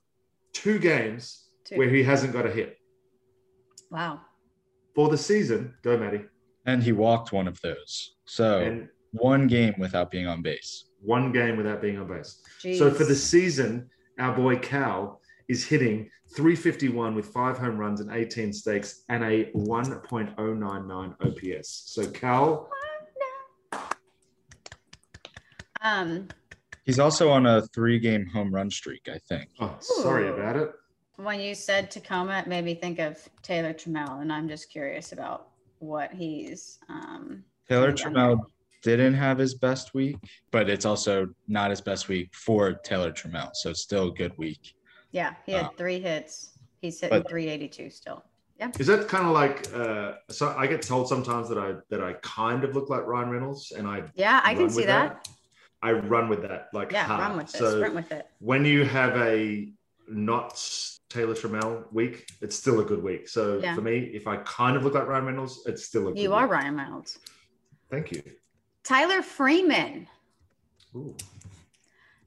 two games Two. where he hasn't got a hit. Wow. For the season, go, Matty. And he walked one of those. So And one game without being on base. one game without being on base. So for the season, our boy Cal is hitting 351 with five home runs and 18 stakes and a 1.099 OPS. So Cal, Um, He's also on a three game home run streak, I think. oh, sorry Ooh. about it. when you said Tacoma, it made me think of Taylor Trammell, and I'm just curious about what he's. Um, Taylor Trammell didn't have his best week, but it's also not his best week for Taylor Trammell. So it's still a good week. Yeah, he had Wow. three hits. He's hitting But- 382 still. Yeah. Is that kind of like? Uh, so I get told sometimes that I that I kind of look like Ryan Reynolds, and I Yeah, I can see with that. I run with that like Yeah, hard. run with it. So Sprint with it. when you have a not Taylor Trammell week, it's still a good week. So Yeah. for me, if I kind of look like Ryan Reynolds, it's still a good You are week. Ryan Reynolds. Thank you. Tyler Freeman, Ooh.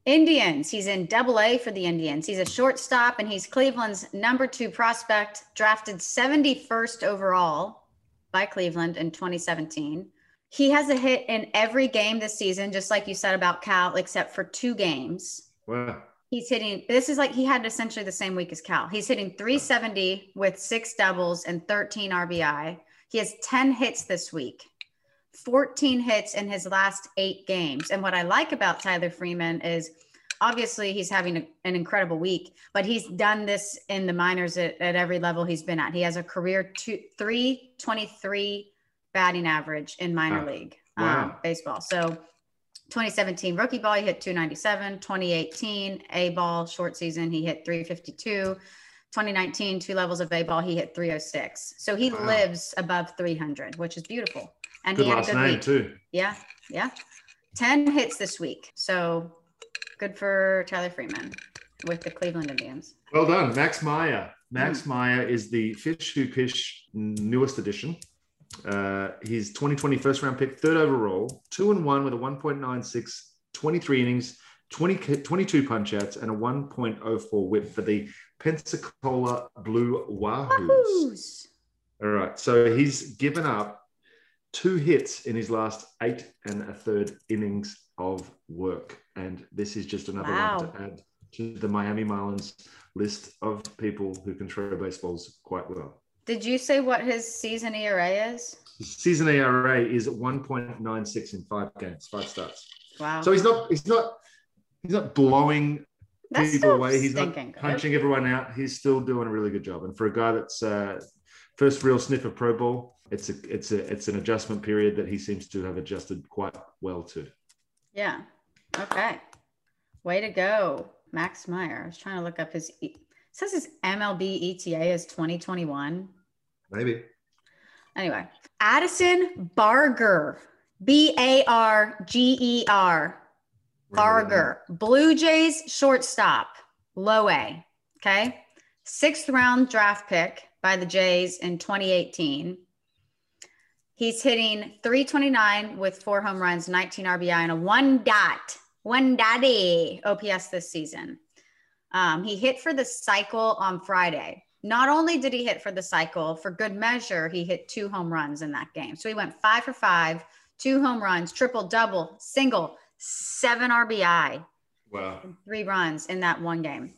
Indians. He's in double A for the Indians. He's a shortstop and he's Cleveland's number two prospect, drafted 71st overall by Cleveland in 2017. He has a hit in every game this season, just like you said about Cal, except for two games. Wow. He's hitting, this is like he had essentially the same week as Cal. He's hitting 370 with six doubles and 13 RBI. He has 10 hits this week, 14 hits in his last eight games. And what I like about Tyler Freeman is obviously he's having a- an incredible week, but he's done this in the minors at, at every level he's been at. He has a career two, 323 batting average in minor Wow. league Wow. um, baseball. So 2017 rookie ball, he hit 297. 2018 A ball short season, he hit 352. 2019 two levels of A ball, he hit 306. So he Wow. lives above 300, which is beautiful. And Good he had a last good name week. too. Yeah, yeah. 10 hits this week. So Good for Tyler Freeman with the Cleveland Indians. Well done, Max Meyer. Max Hmm. Meyer is the Fish Who Pish newest addition. Uh, he's 2020 first round pick, third overall, two and one with a 1.96, 23 innings, 20, 22 punch outs, and a 1.04 whip for the Pensacola Blue Wahoos. Wahoos. All right. So he's given up two hits in his last eight and a third innings of work. And this is just another Wow. one to add to the Miami Marlins list of people who can throw baseballs quite well. Did you say what his season ERA is? His season ERA is 1.96 in five games, five starts. Wow. So he's not he's not he's not blowing That's people away. He's not stinking good. punching everyone out. He's still doing a really good job. And for a guy that's uh, first real sniff of pro ball, it's a it's a it's an adjustment period that he seems to have adjusted quite well to. Yeah. Okay. Way to go, Max Meyer. I was trying to look up his. E- it says his MLB ETA is 2021. Maybe. Anyway, Addison Barger, B A R G E R, Barger, Blue Jays shortstop, low A. Okay. Sixth round draft pick by the Jays in 2018. He's hitting 329 with four home runs, 19 RBI, and a one dot, one dotty OPS this season. Um, he hit for the cycle on Friday. Not only did he hit for the cycle, for good measure, he hit two home runs in that game. So he went five for five, two home runs, triple, double, single, seven RBI, Wow. three runs in that one game.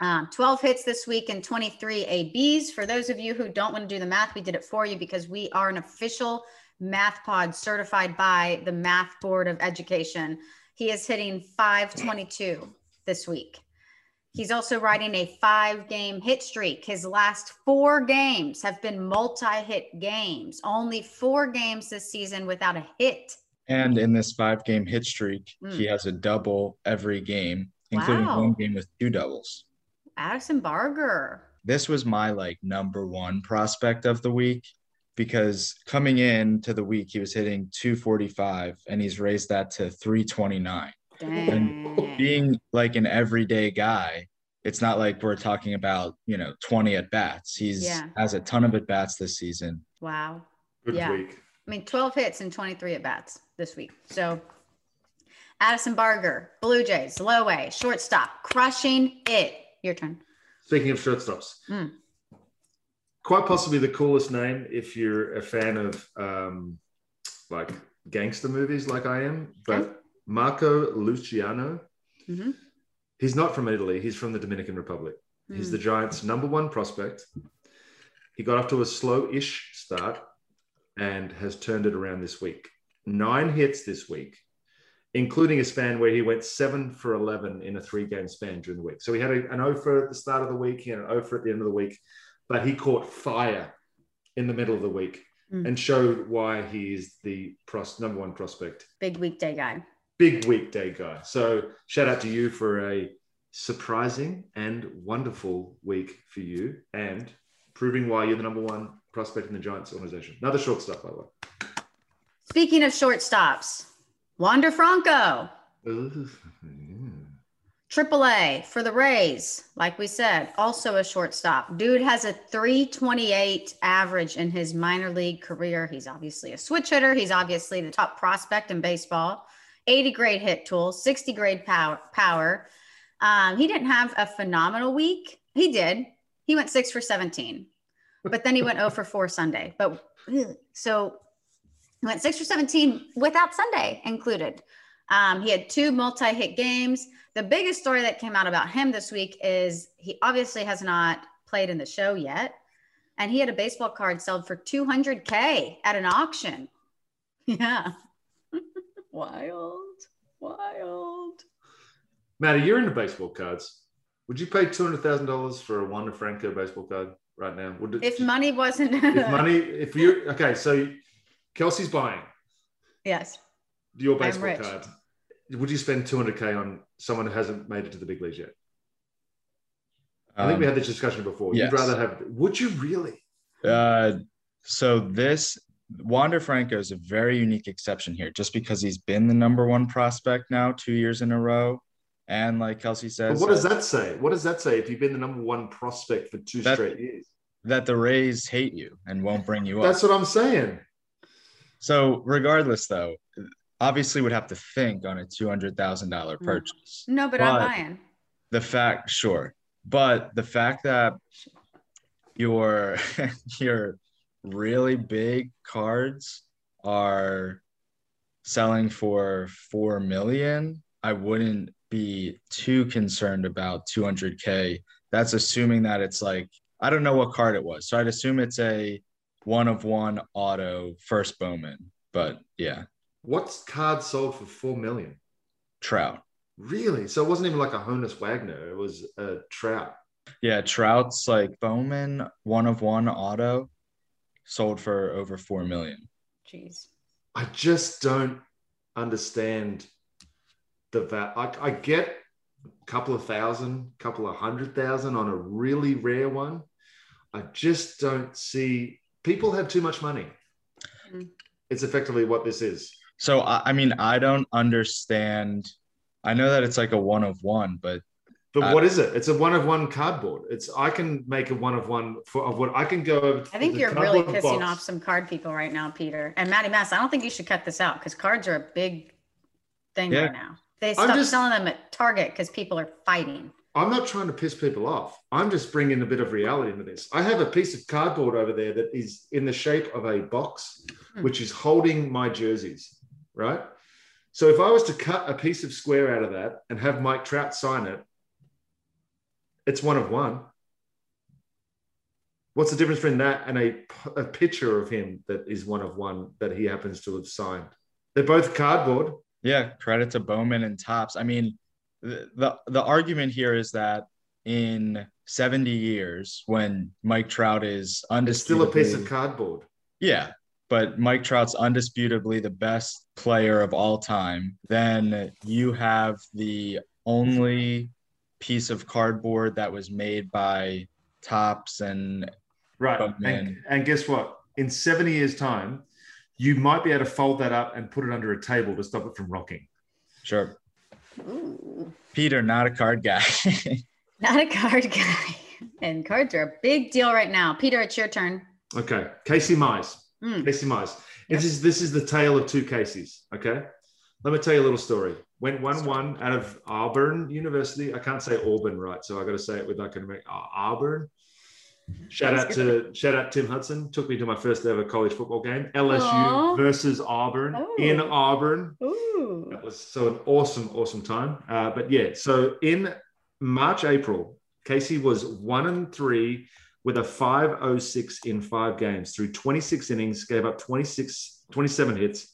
Um, 12 hits this week and 23 ABs. For those of you who don't want to do the math, we did it for you because we are an official math pod certified by the Math Board of Education. He is hitting 522 this week. He's also riding a five game hit streak. His last four games have been multi hit games, only four games this season without a hit. And in this five game hit streak, Mm. he has a double every game, including Wow. one game with two doubles. Addison Barger. This was my like number one prospect of the week because coming in to the week, he was hitting 245 and he's raised that to 329. Dang. Being like an everyday guy, it's not like we're talking about, you know, 20 at bats. He's Yeah. has a ton of at bats this season. Wow. Good Yeah. week. I mean, 12 hits and 23 at bats this week. So, Addison Barger, Blue Jays, low A, shortstop, crushing it. Your turn. Speaking of shortstops, Mm. quite possibly the coolest name if you're a fan of um, like gangster movies, like I am. But Okay. Marco Luciano, Mhm. he's not from Italy. He's from the Dominican Republic. He's Mm. the Giants' number one prospect. He got off to a slow-ish start and has turned it around this week. Nine hits this week, including a span where he went seven for 11 in a three-game span during the week. So he had a, an over at the start of the week, he had an over at the end of the week, but he caught fire in the middle of the week Mm. and showed why he is the pros- number one prospect Big weekday guy. big weekday guy. So shout out to you for a surprising and wonderful week for you and proving why you're the number one prospect in the Giants organization. Another shortstop, by the way. Speaking of shortstops, Wander Franco, Ooh, yeah. Triple A for the Rays. Like we said, also a shortstop. Dude has a 328 average in his minor league career. He's obviously a switch hitter. He's obviously the top prospect in baseball. 80 grade hit tool, 60 grade power. power. Um, he didn't have a phenomenal week. He did. He went six for 17, but then he went 0 for 4 Sunday. But so he went six for 17 without Sunday included. Um, he had two multi hit games. The biggest story that came out about him this week is he obviously has not played in the show yet. And he had a baseball card sold for 200K at an auction. Yeah. wild. Wild. Matty, you're into baseball cards. Would you pay two hundred thousand dollars for a Wander Franco baseball card right now? Would it, If money wasn't. if money, if you okay, so Kelsey's buying yes. your baseball card. Would you spend two hundred k on someone who hasn't made it to the big leagues yet? I think we Um, had this discussion before. yes. You'd rather have. Would you really? Uh, so this Wander Franco is a very unique exception here, just because he's been the number one prospect now two years in a row, And like Kelsey But says, what does uh, that say? What does that say if you've been the number one prospect for two That- straight years? that the Rays hate you and won't bring you up. That's what I'm saying. So regardless, though, obviously would have to think on a two hundred thousand dollar Mm. purchase. No, but I'm But- buying. The fact, sure, but the fact that your your really big cards are selling for four million, I wouldn't be too concerned about two hundred k. That's assuming that it's like I don't know what card it was, so I'd assume it's a one of one auto first Bowman. But yeah, What's card sold for four million? Trout. Really? So it wasn't even like a Honus Wagner. It was a Trout. Yeah, Trout's like Bowman one of one auto sold for over four million. Jeez. I just don't understand the va I, I get a couple of thousand, couple of hundred thousand on a really rare one. I just don't see people have too much money. Mm. It's effectively what this is. So I, I mean, I don't understand. I know that it's like a one of one, but But Uh, what is it? It's a one of one cardboard. It's I can make a one of one for of what I can go over. I think you're really pissing box. off some card people right now, Peter. And Maddie Mass, I don't think you should cut this out because cards are a big thing Yeah. right now. They I'm stopped just- selling them at Target because people are fighting. I'm not trying to piss people off. I'm just bringing a bit of reality into this. I have a piece of cardboard over there that is in the shape of a box, Hmm. which is holding my jerseys, right? So if I was to cut a piece of square out of that and have Mike Trout sign it, it's one of one. What's the difference between that and a, a picture of him that is one of one that he happens to have signed? They're both cardboard. yeah, credit to Bowman and Topps. I mean, the the, the argument here is that in 70 years, when Mike Trout is It's still a piece of cardboard. Yeah, but Mike Trout's undisputably the best player of all time. Then you have the only piece of cardboard that was made by Topps and Right. And, and guess what? In 70 years' time, you might be able to fold that up and put it under a table to stop it from rocking. sure Ooh, Peter, not a card guy. not a card guy. And cards are a big deal right now. Peter, it's your turn. Okay. Casey Mize. Mm. Casey Mize. This is this is the tale of two Caseys. Okay. Let me tell you a little story. Went one one out of Auburn University. I can't say Auburn right, so I got to say it with like an Auburn. Shout out to shout out Tim Hudson. Took me to my first ever college football game. LSU Aw. versus Auburn Oh. in Auburn. Ooh. That was so an awesome, awesome time. Uh, but yeah, so in March, April, Casey was one and three with a 506 in five games through 26 innings, gave up 26, 27 hits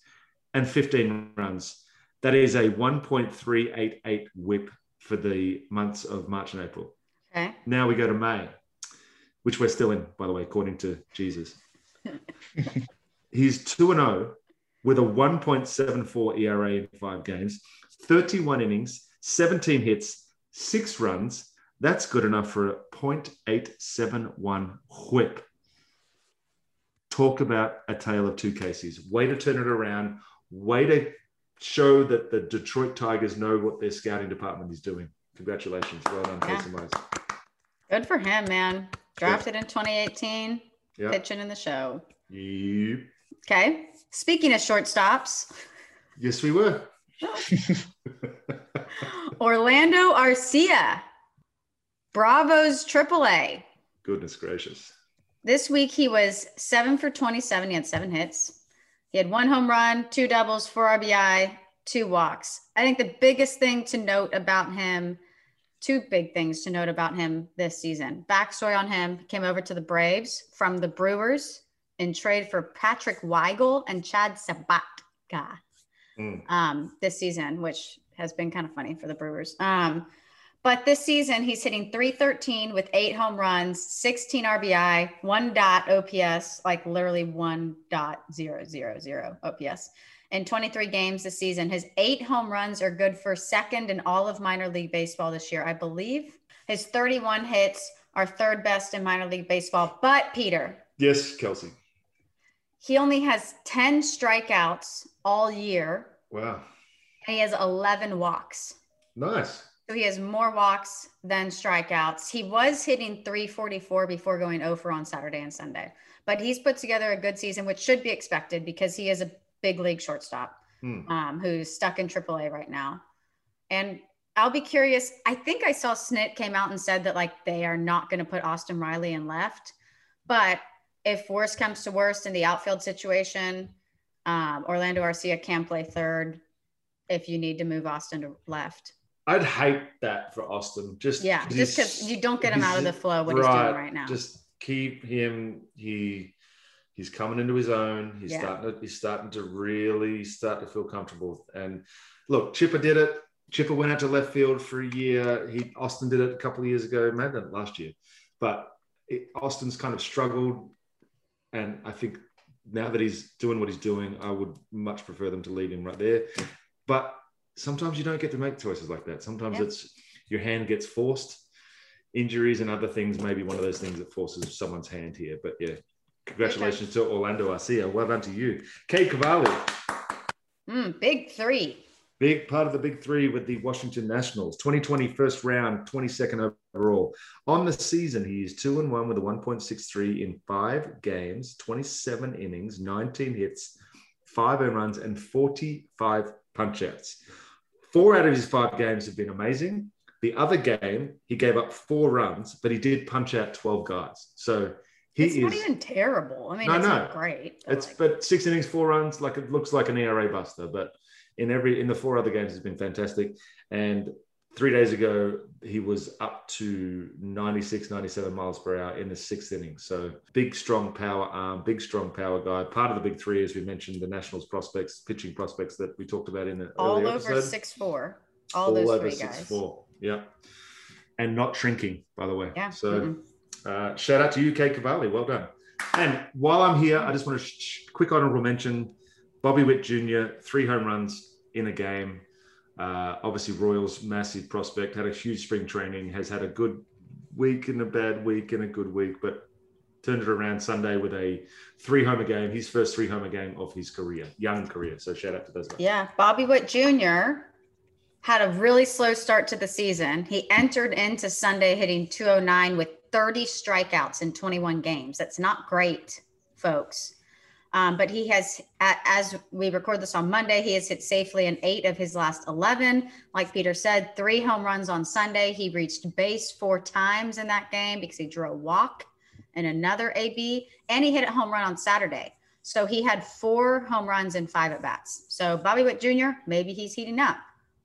and 15 runs. That is a 1.388 whip for the months of March and April. Okay. Now we go to May, which we're still in, by the way, according to Jesus. He's 2 and 0 with a 1.74 ERA in five games, 31 innings, 17 hits, six runs. That's good enough for a 0.871 whip. Talk about a tale of two cases. Way to turn it around. Way to show that the Detroit Tigers know what their scouting department is doing. Congratulations. Well done, Yeah. Good for him, man. Drafted in 2018, Yeah. pitching in the show. Yep. Okay. Speaking of shortstops, Yes, we were. Orlando Arcia, Bravos AAA. Goodness gracious. This week he was seven for 27. He had seven hits. He had one home run, two doubles, four RBI, two walks. I think the biggest thing to note about him, two big things to note about him this season. Backstory on him came over to the Braves from the Brewers in trade for Patrick Weigel and Chad Sobotka Mm. um, this season, which has been kind of funny for the Brewers. Um, but this season, he's hitting 313 with eight home runs, 16 RBI, one dot OPS, like literally one dot zero zero zero OPS in 23 games this season. His eight home runs are good for second in all of minor league baseball this year, I believe. His 31 hits are third best in minor league baseball. But Peter, Yes, Kelsey. he only has 10 strikeouts all year Wow. and he has 11 walks. Nice. So he has more walks than strikeouts. He was hitting 344 before going oh over on Saturday and Sunday, but he's put together a good season, which should be expected because he is a big league shortstop Hmm. um, who's stuck in AAA right now. And I'll be curious. I think I saw Snit came out and said that like they are not going to put Austin Riley in left, but if worst comes to worst in the outfield situation, um, Orlando Arcia can play third if you need to move Austin to left. I'd hate that for Austin. Just Yeah, just because you don't get him out of the flow what he's doing right now. Just keep him. He he's coming into his own. He's Yeah. starting to he's starting to really start to feel comfortable. And look, Chipper did it. Chipper went out to left field for a year. He Austin did it a couple of years ago, maybe not last year. But it, Austin's kind of struggled, and I think now that he's doing what he's doing, I would much prefer them to leave him right there. But sometimes you don't get to make choices like that. Sometimes Yeah. it's your hand gets forced. Injuries and other things may be one of those things that forces someone's hand here. But yeah, congratulations to Orlando Arcia. Well done to you. Cade Cavalli, Mm, big three. big part of the big three with the Washington Nationals. 2020 first round, 22nd overall. On the season, he is two and one with a 1.63 in five games, 27 innings, 19 hits, five home runs, and 45 punch outs. Four out of his five games have been amazing. The other game, he gave up four runs, but he did punch out 12 guys. So he it's is. not even terrible. I mean, No, it's no. not great. but, It's like, but six innings, four runs, like it looks like an ERA buster. But in every in the four other games, has been fantastic. And three days ago, he was up to 96, 97 miles per hour in the sixth inning. So big, strong power arm, big, strong power guy. Part of the big three, as we mentioned, the Nationals prospects, pitching prospects that we talked about in the all over episode. six four. All, those over three six guys. four. Yeah. And not shrinking, by the way. Yeah. So mhm. Uh, shout out to you, Cade Cavalli. Well done. And while I'm here, I just want to sh- quick honorable mention Bobby Witt Jr., three home runs in a game. Uh, obviously, Royals, massive prospect, had a huge spring training, has had a good week and a bad week and a good week, but turned it around Sunday with a three homer game, his first three homer game of his career, young career. So shout out to those guys. Yeah, Bobby Witt Jr. had a really slow start to the season. He entered into Sunday hitting 209 with 30 strikeouts in 21 games. That's not great, folks. Um, but he has, as we record this on Monday, he has hit safely in eight of his last 11. Like Peter said, three home runs on Sunday. He reached base four times in that game because he drew a walk and another AB, and he hit a home run on Saturday. So he had four home runs and five at bats. So Bobby Witt Jr., maybe he's heating up.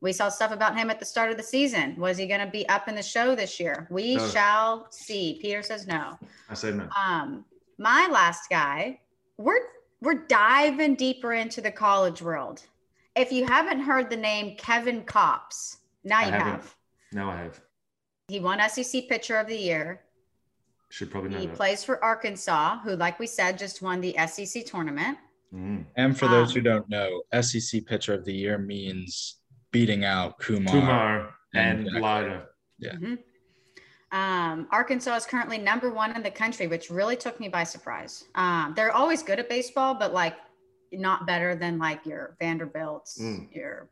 We saw stuff about him at the start of the season. Was he going to be up in the show this year? We No. shall see. Peter says no. I say no. Um, my last guy, we're we're diving deeper into the college world. If you haven't heard the name Kevin Kopps, now I you haven't. have. No, I have. He won SEC Pitcher of the Year. Should probably know He that. plays for Arkansas, who, like we said, just won the SEC tournament. Mm. And for those Um, who don't know, SEC Pitcher of the Year means beating out Kumar. Kumar and and Jack Leiter. Yeah. Mhm. Um, Arkansas is currently number one in the country, which really took me by surprise. Um, they're always good at baseball, but like not better than like your Vanderbilts, Mm. your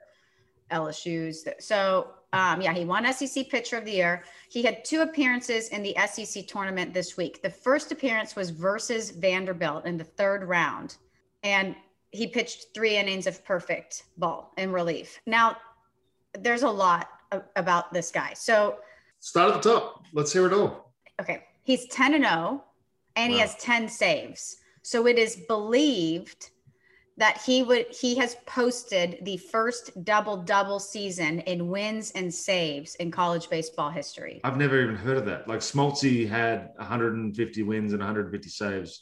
LSU's. So um, yeah, he won SEC Pitcher of the Year. He had two appearances in the SEC tournament this week. The first appearance was versus Vanderbilt in the third round, and he pitched three innings of perfect ball in relief. Now, there's a lot a- about this guy. So Start at the top. Let's hear it all. okay, he's 10 and 0 and he has 10 saves. So it is believed that he would he has posted the first double double season in wins and saves in college baseball history. I've never even heard of that. Like Smoltzy had 150 wins and 150 saves,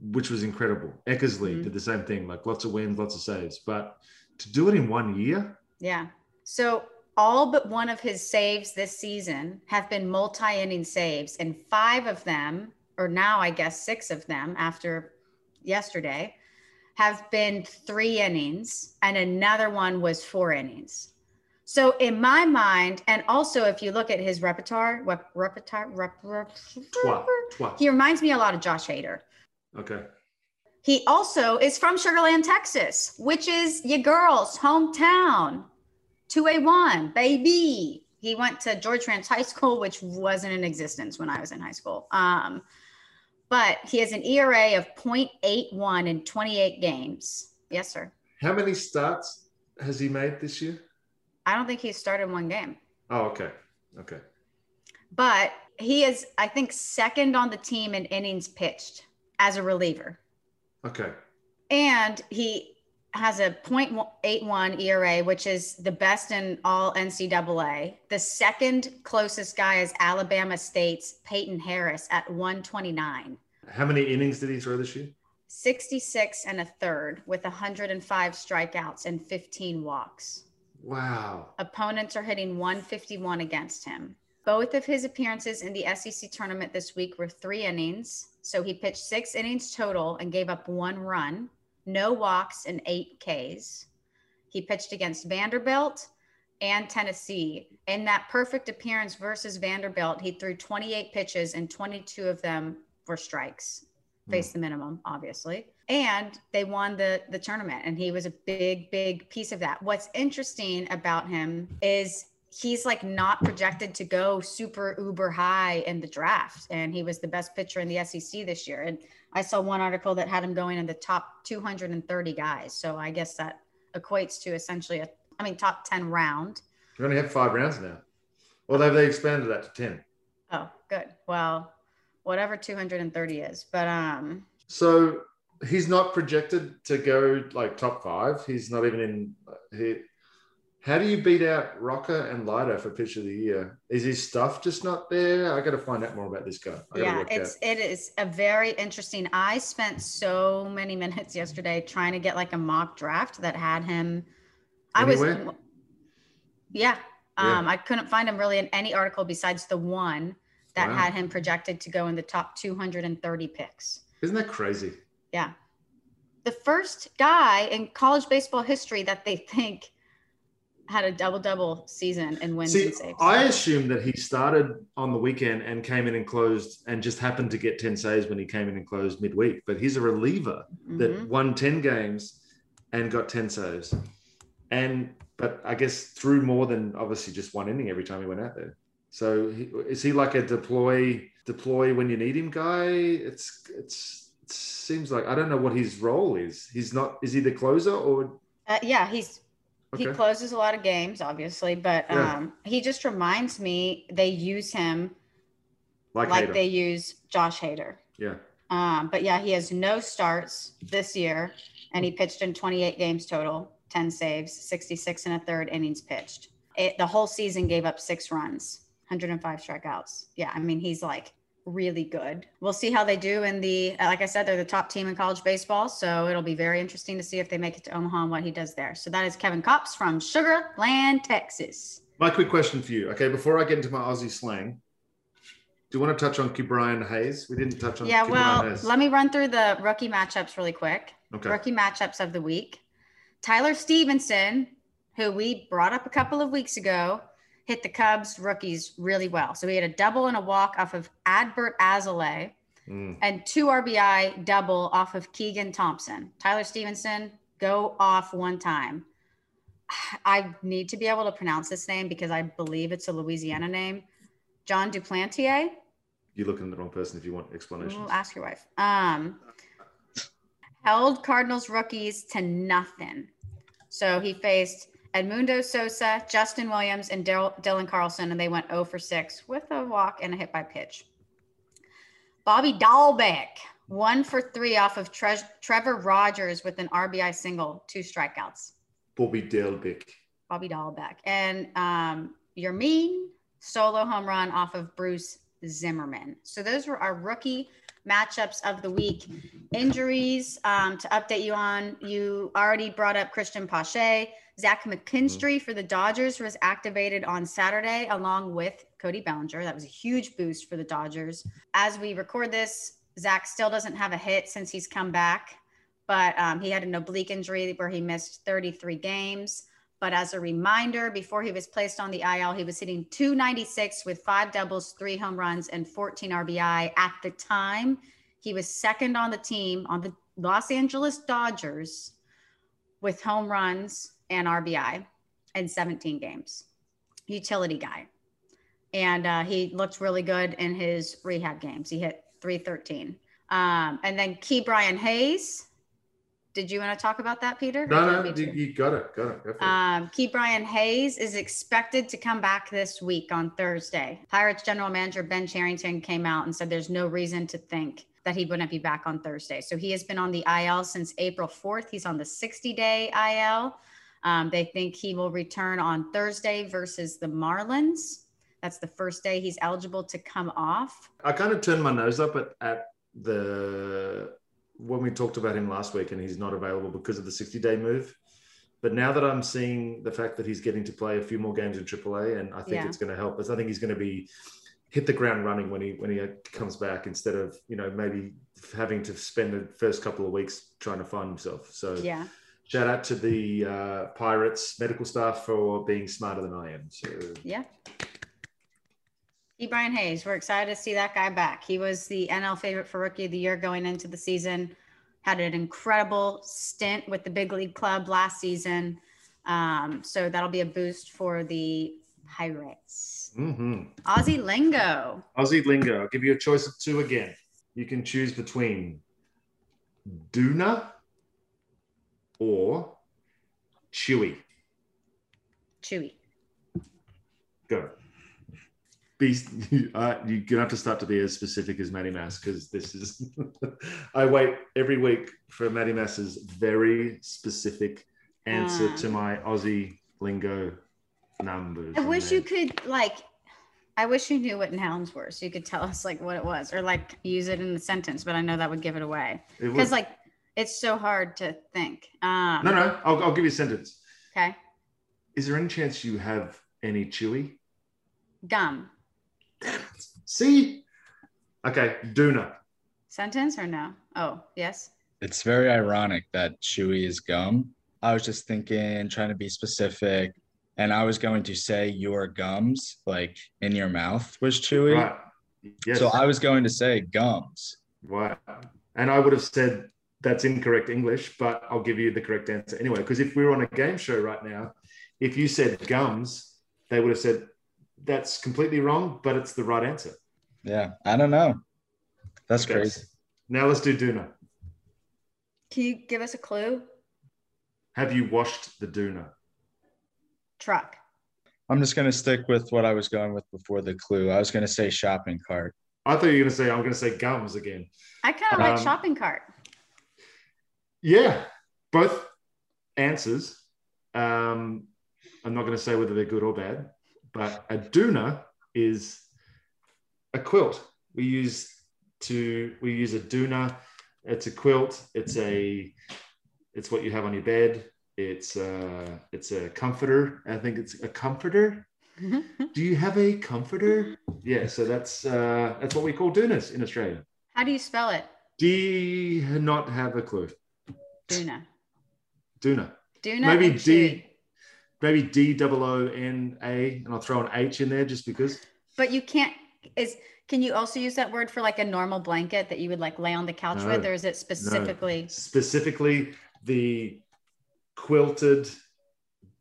which was incredible. Eckersley Mhm. did the same thing, like lots of wins, lots of saves. But to do it in one year, Yeah. So all but one of his saves this season have been multi-inning saves, and five of them, or now I guess six of them after yesterday, have been three innings, and another one was four innings. So in my mind, and also if you look at his repertoire, rep, repertoire, rep, rep, he reminds me a lot of Josh Hader. Okay. He also is from Sugar Land, Texas, which is your girl's hometown. 2A1, baby. he went to George Ranch High School, which wasn't in existence when I was in high school. Um, but he has an ERA of 0.81 in 28 games. Yes, sir. How many starts has he made this year? I don't think he's started one game. Oh, okay. Okay. But he is, I think, second on the team in innings pitched as a reliever. Okay. And he has a 0.81 ERA, which is the best in all NCAA. The second closest guy is Alabama State's Peyton Harris at 129. How many innings did he throw this year? 66 and a third with 105 strikeouts and 15 walks. Wow. Opponents are hitting 151 against him. Both of his appearances in the SEC tournament this week were three innings. So he pitched six innings total and gave up one run no walks, and eight Ks. He pitched against Vanderbilt and Tennessee. In that perfect appearance versus Vanderbilt, he threw 28 pitches and 22 of them were strikes. Hmm. Face the minimum, obviously. And they won the the tournament and he was a big big piece of that. What's interesting about him is he's like not projected to go super uber high in the draft and he was the best pitcher in the SEC this year and I saw one article that had him going in the top 230 guys. So I guess that equates to essentially a, I mean, top 10 round. We only have five rounds now. Well, have they expanded that to 10? Oh, good. Well, whatever 230 is. But, um, so he's not projected to go like top five. He's not even in, he, how do you beat out Rocker and Leiter for pitch of the year? Is his stuff just not there? I got to find out more about this guy. yeah, it's out. it is a very interesting. I spent so many minutes yesterday trying to get like a mock draft that had him. Anywhere? I was, yeah, um, yeah. I couldn't find him really in any article besides the one that wow. had him projected to go in the top 230 picks. Isn't that crazy? Yeah, the first guy in college baseball history that they think had a double double season and wins See, and saves. I assume that he started on the weekend and came in and closed and just happened to get 10 saves when he came in and closed midweek. But he's a reliever mm-hmm. that won 10 games and got 10 saves. And but I guess threw more than obviously just one inning every time he went out there. So he, is he like a deploy deploy when you need him guy? It's it's it seems like I don't know what his role is. He's not is he the closer or uh, yeah, he's Okay. He closes a lot of games, obviously, but yeah. um, he just reminds me they use him like, like they use Josh Hader. Yeah. Um, but yeah, he has no starts this year, and he pitched in 28 games total, 10 saves, 66 and a third innings pitched. It, the whole season gave up six runs, 105 strikeouts. Yeah, I mean he's like really good. We'll see how they do in the, like I said, they're the top team in college baseball. So it'll be very interesting to see if they make it to Omaha and what he does there. So that is Kevin Kopps from Sugar Land, Texas. My quick question for you. Okay, before I get into my Aussie slang, do you want to touch on Ke'Bryan Hayes? We didn't touch on. Yeah, well, let me run through the rookie matchups really quick. Okay. Rookie matchups of the week. Tyler Stephenson, who we brought up a couple of weeks ago, hit the Cubs rookies really well. So he had a double and a walk off of Adbert Alzolay mm. and two RBI double off of Keegan Thompson. Tyler Stephenson, go off one time. I need to be able to pronounce this name because I believe it's a Louisiana name. Jon Duplantier. You're looking at the wrong person if you want explanations. We'll ask your wife. Um, held Cardinals rookies to nothing. So he faced Edmundo Sosa, Justin Williams, and Dylan Carlson, and they went 0 for 6 with a walk and a hit by pitch. Bobby Dalbec, one for three off of Tre- Trevor Rogers with an RBI single, two strikeouts. Bobby Dalbec. Bobby Dalbec. And um, Yermin, solo home run off of Bruce Zimmermann. So those were our rookie matchups of the week. Injuries um, to update you on. You already brought up Cristian Pache. Zach McKinstry for the Dodgers was activated on Saturday along with Cody Bellinger. That was a huge boost for the Dodgers. As we record this, Zach still doesn't have a hit since he's come back, but um, he had an oblique injury where he missed 33 games. But as a reminder, before he was placed on the IL, he was hitting 296 with five doubles, three home runs, and 14 RBI. At the time, he was second on the team on the Los Angeles Dodgers with home runs and RBI in 17 games. Utility guy. and uh, he looked really good in his rehab games. He hit 313. Um, and then Ke'Bryan Hayes. Did you want to talk about that, Peter? No, no, you, you got it. Got it. Um, Ke'Bryan Hayes is expected to come back this week on Thursday. Pirates general manager Ben Cherington came out and said there's no reason to think that he wouldn't be back on Thursday. So he has been on the IL since April 4th. He's on the 60 day IL. Um, they think he will return on Thursday versus the Marlins. That's the first day he's eligible to come off. I kind of turned my nose up at, at the when we talked about him last week and he's not available because of the 60 day move. But now that I'm seeing the fact that he's getting to play a few more games in AAA, and I think Yeah. it's going to help us. I think he's going to be hit the ground running when he when he comes back instead of you know maybe having to spend the first couple of weeks trying to find himself. So Yeah. Shout out to the uh, Pirates medical staff for being smarter than I am. So Yeah. E. Brian Hayes, we're excited to see that guy back. He was the NL favorite for rookie of the year going into the season. Had an incredible stint with the big league club last season. Um, so that'll be a boost for the Pirates. hmm Aussie Lingo. Aussie lingo. I'll give you a choice of two again. You can choose between Duna or Chewy. Chewy. Go. Be, uh, you're gonna have to start to be as specific as Maddie Mass because this is. I wait every week for Maddie Mass's very specific answer to my Aussie lingo numbers. I wish you could like I wish you knew what nouns were so you could tell us like what it was or like use it in the sentence, but I know that would give it away. Because like it's so hard to think. Um no, no. I'll, I'll give you a sentence. okay. Is there any chance you have any Chewy? Gum. Damn it. See? Okay, Duna. Sentence or no? Oh, yes. It's very ironic that chewy is gum. I was just thinking, trying to be specific, and I was going to say your gums, like in your mouth, was chewy. Right. Yes. So I was going to say gums. Wow. And I would have said that's incorrect English, but I'll give you the correct answer anyway. Because if we were on a game show right now, if you said gums, they would have said that's completely wrong, but it's the right answer. Yeah, I don't know. That's Okay. crazy. Now let's do Duna. Can you give us a clue? Have you washed the Duna? Truck. I'm just going to stick with what I was going with before the clue. I was going to say shopping cart. I thought you were going to say, I'm going to say gums again. I kind of like Um, shopping cart. Yeah, both answers. Um, I'm not going to say whether they're good or bad, but a doona is a quilt. We use to we use a doona. It's a quilt. It's a it's what you have on your bed. It's uh it's a comforter. I think it's a comforter. Do you have a comforter? Yeah, so that's uh that's what we call doonas in Australia. How do you spell it? Do not have a clue? Duna. Doona. Duna. maybe D, maybe D double O N A, and I'll throw an H in there just because. But you can't. Is can you also use that word for like a normal blanket that you would like lay on the couch No. with, or is it specifically? Specifically, the quilted,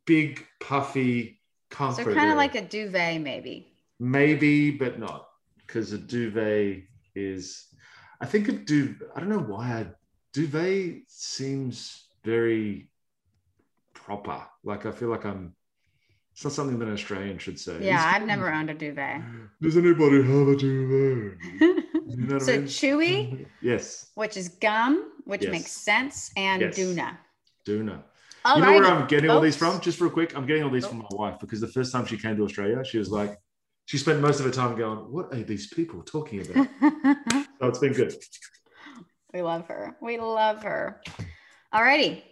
big, puffy So kind of like a duvet, maybe. maybe, but not because a duvet is. I think a duvet. I don't know why a duvet seems very proper. Like I feel like I'm. It's not something that an Australian should say. Yeah, It's- I've never owned a duvet. Does anybody have a duvet? You know so I mean? chewy, Yes, which is gum, which Yes. makes sense, and Yes. Duna. Duna. All you know where I'm getting all these from? Just real quick, I'm getting all these from oh. my wife because the first time she came to Australia, she was like, she spent most of her time going, "What are these people talking about?" so it's been good. We love her. We love her. All righty.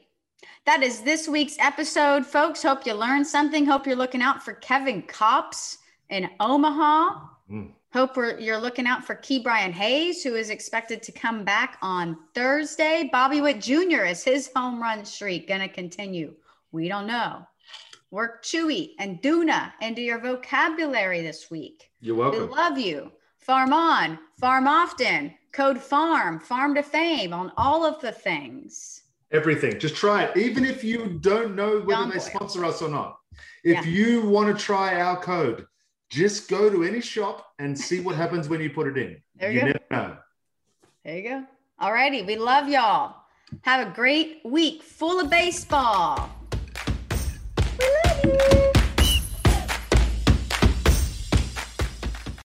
That is this week's episode, folks. Hope you learned something. Hope you're looking out for Kevin Kopps in Omaha. Mm. Hope we're, you're looking out for Ke'Bryan Hayes, who is expected to come back on Thursday. Bobby Witt Jr. is his home run streak going to continue? We don't know. Work Chewy and Duna into your vocabulary this week. You're We welcome. love you. Farm on, farm often, code farm, farm to fame on all of the things. Everything. Just try it, even if you don't know whether Young they boy. sponsor us or not. If Yeah. you want to try our code, Just go to any shop and see what happens when you put it in. There you you go. never know. There you go. All righty. We love y'all. Have a great week full of baseball.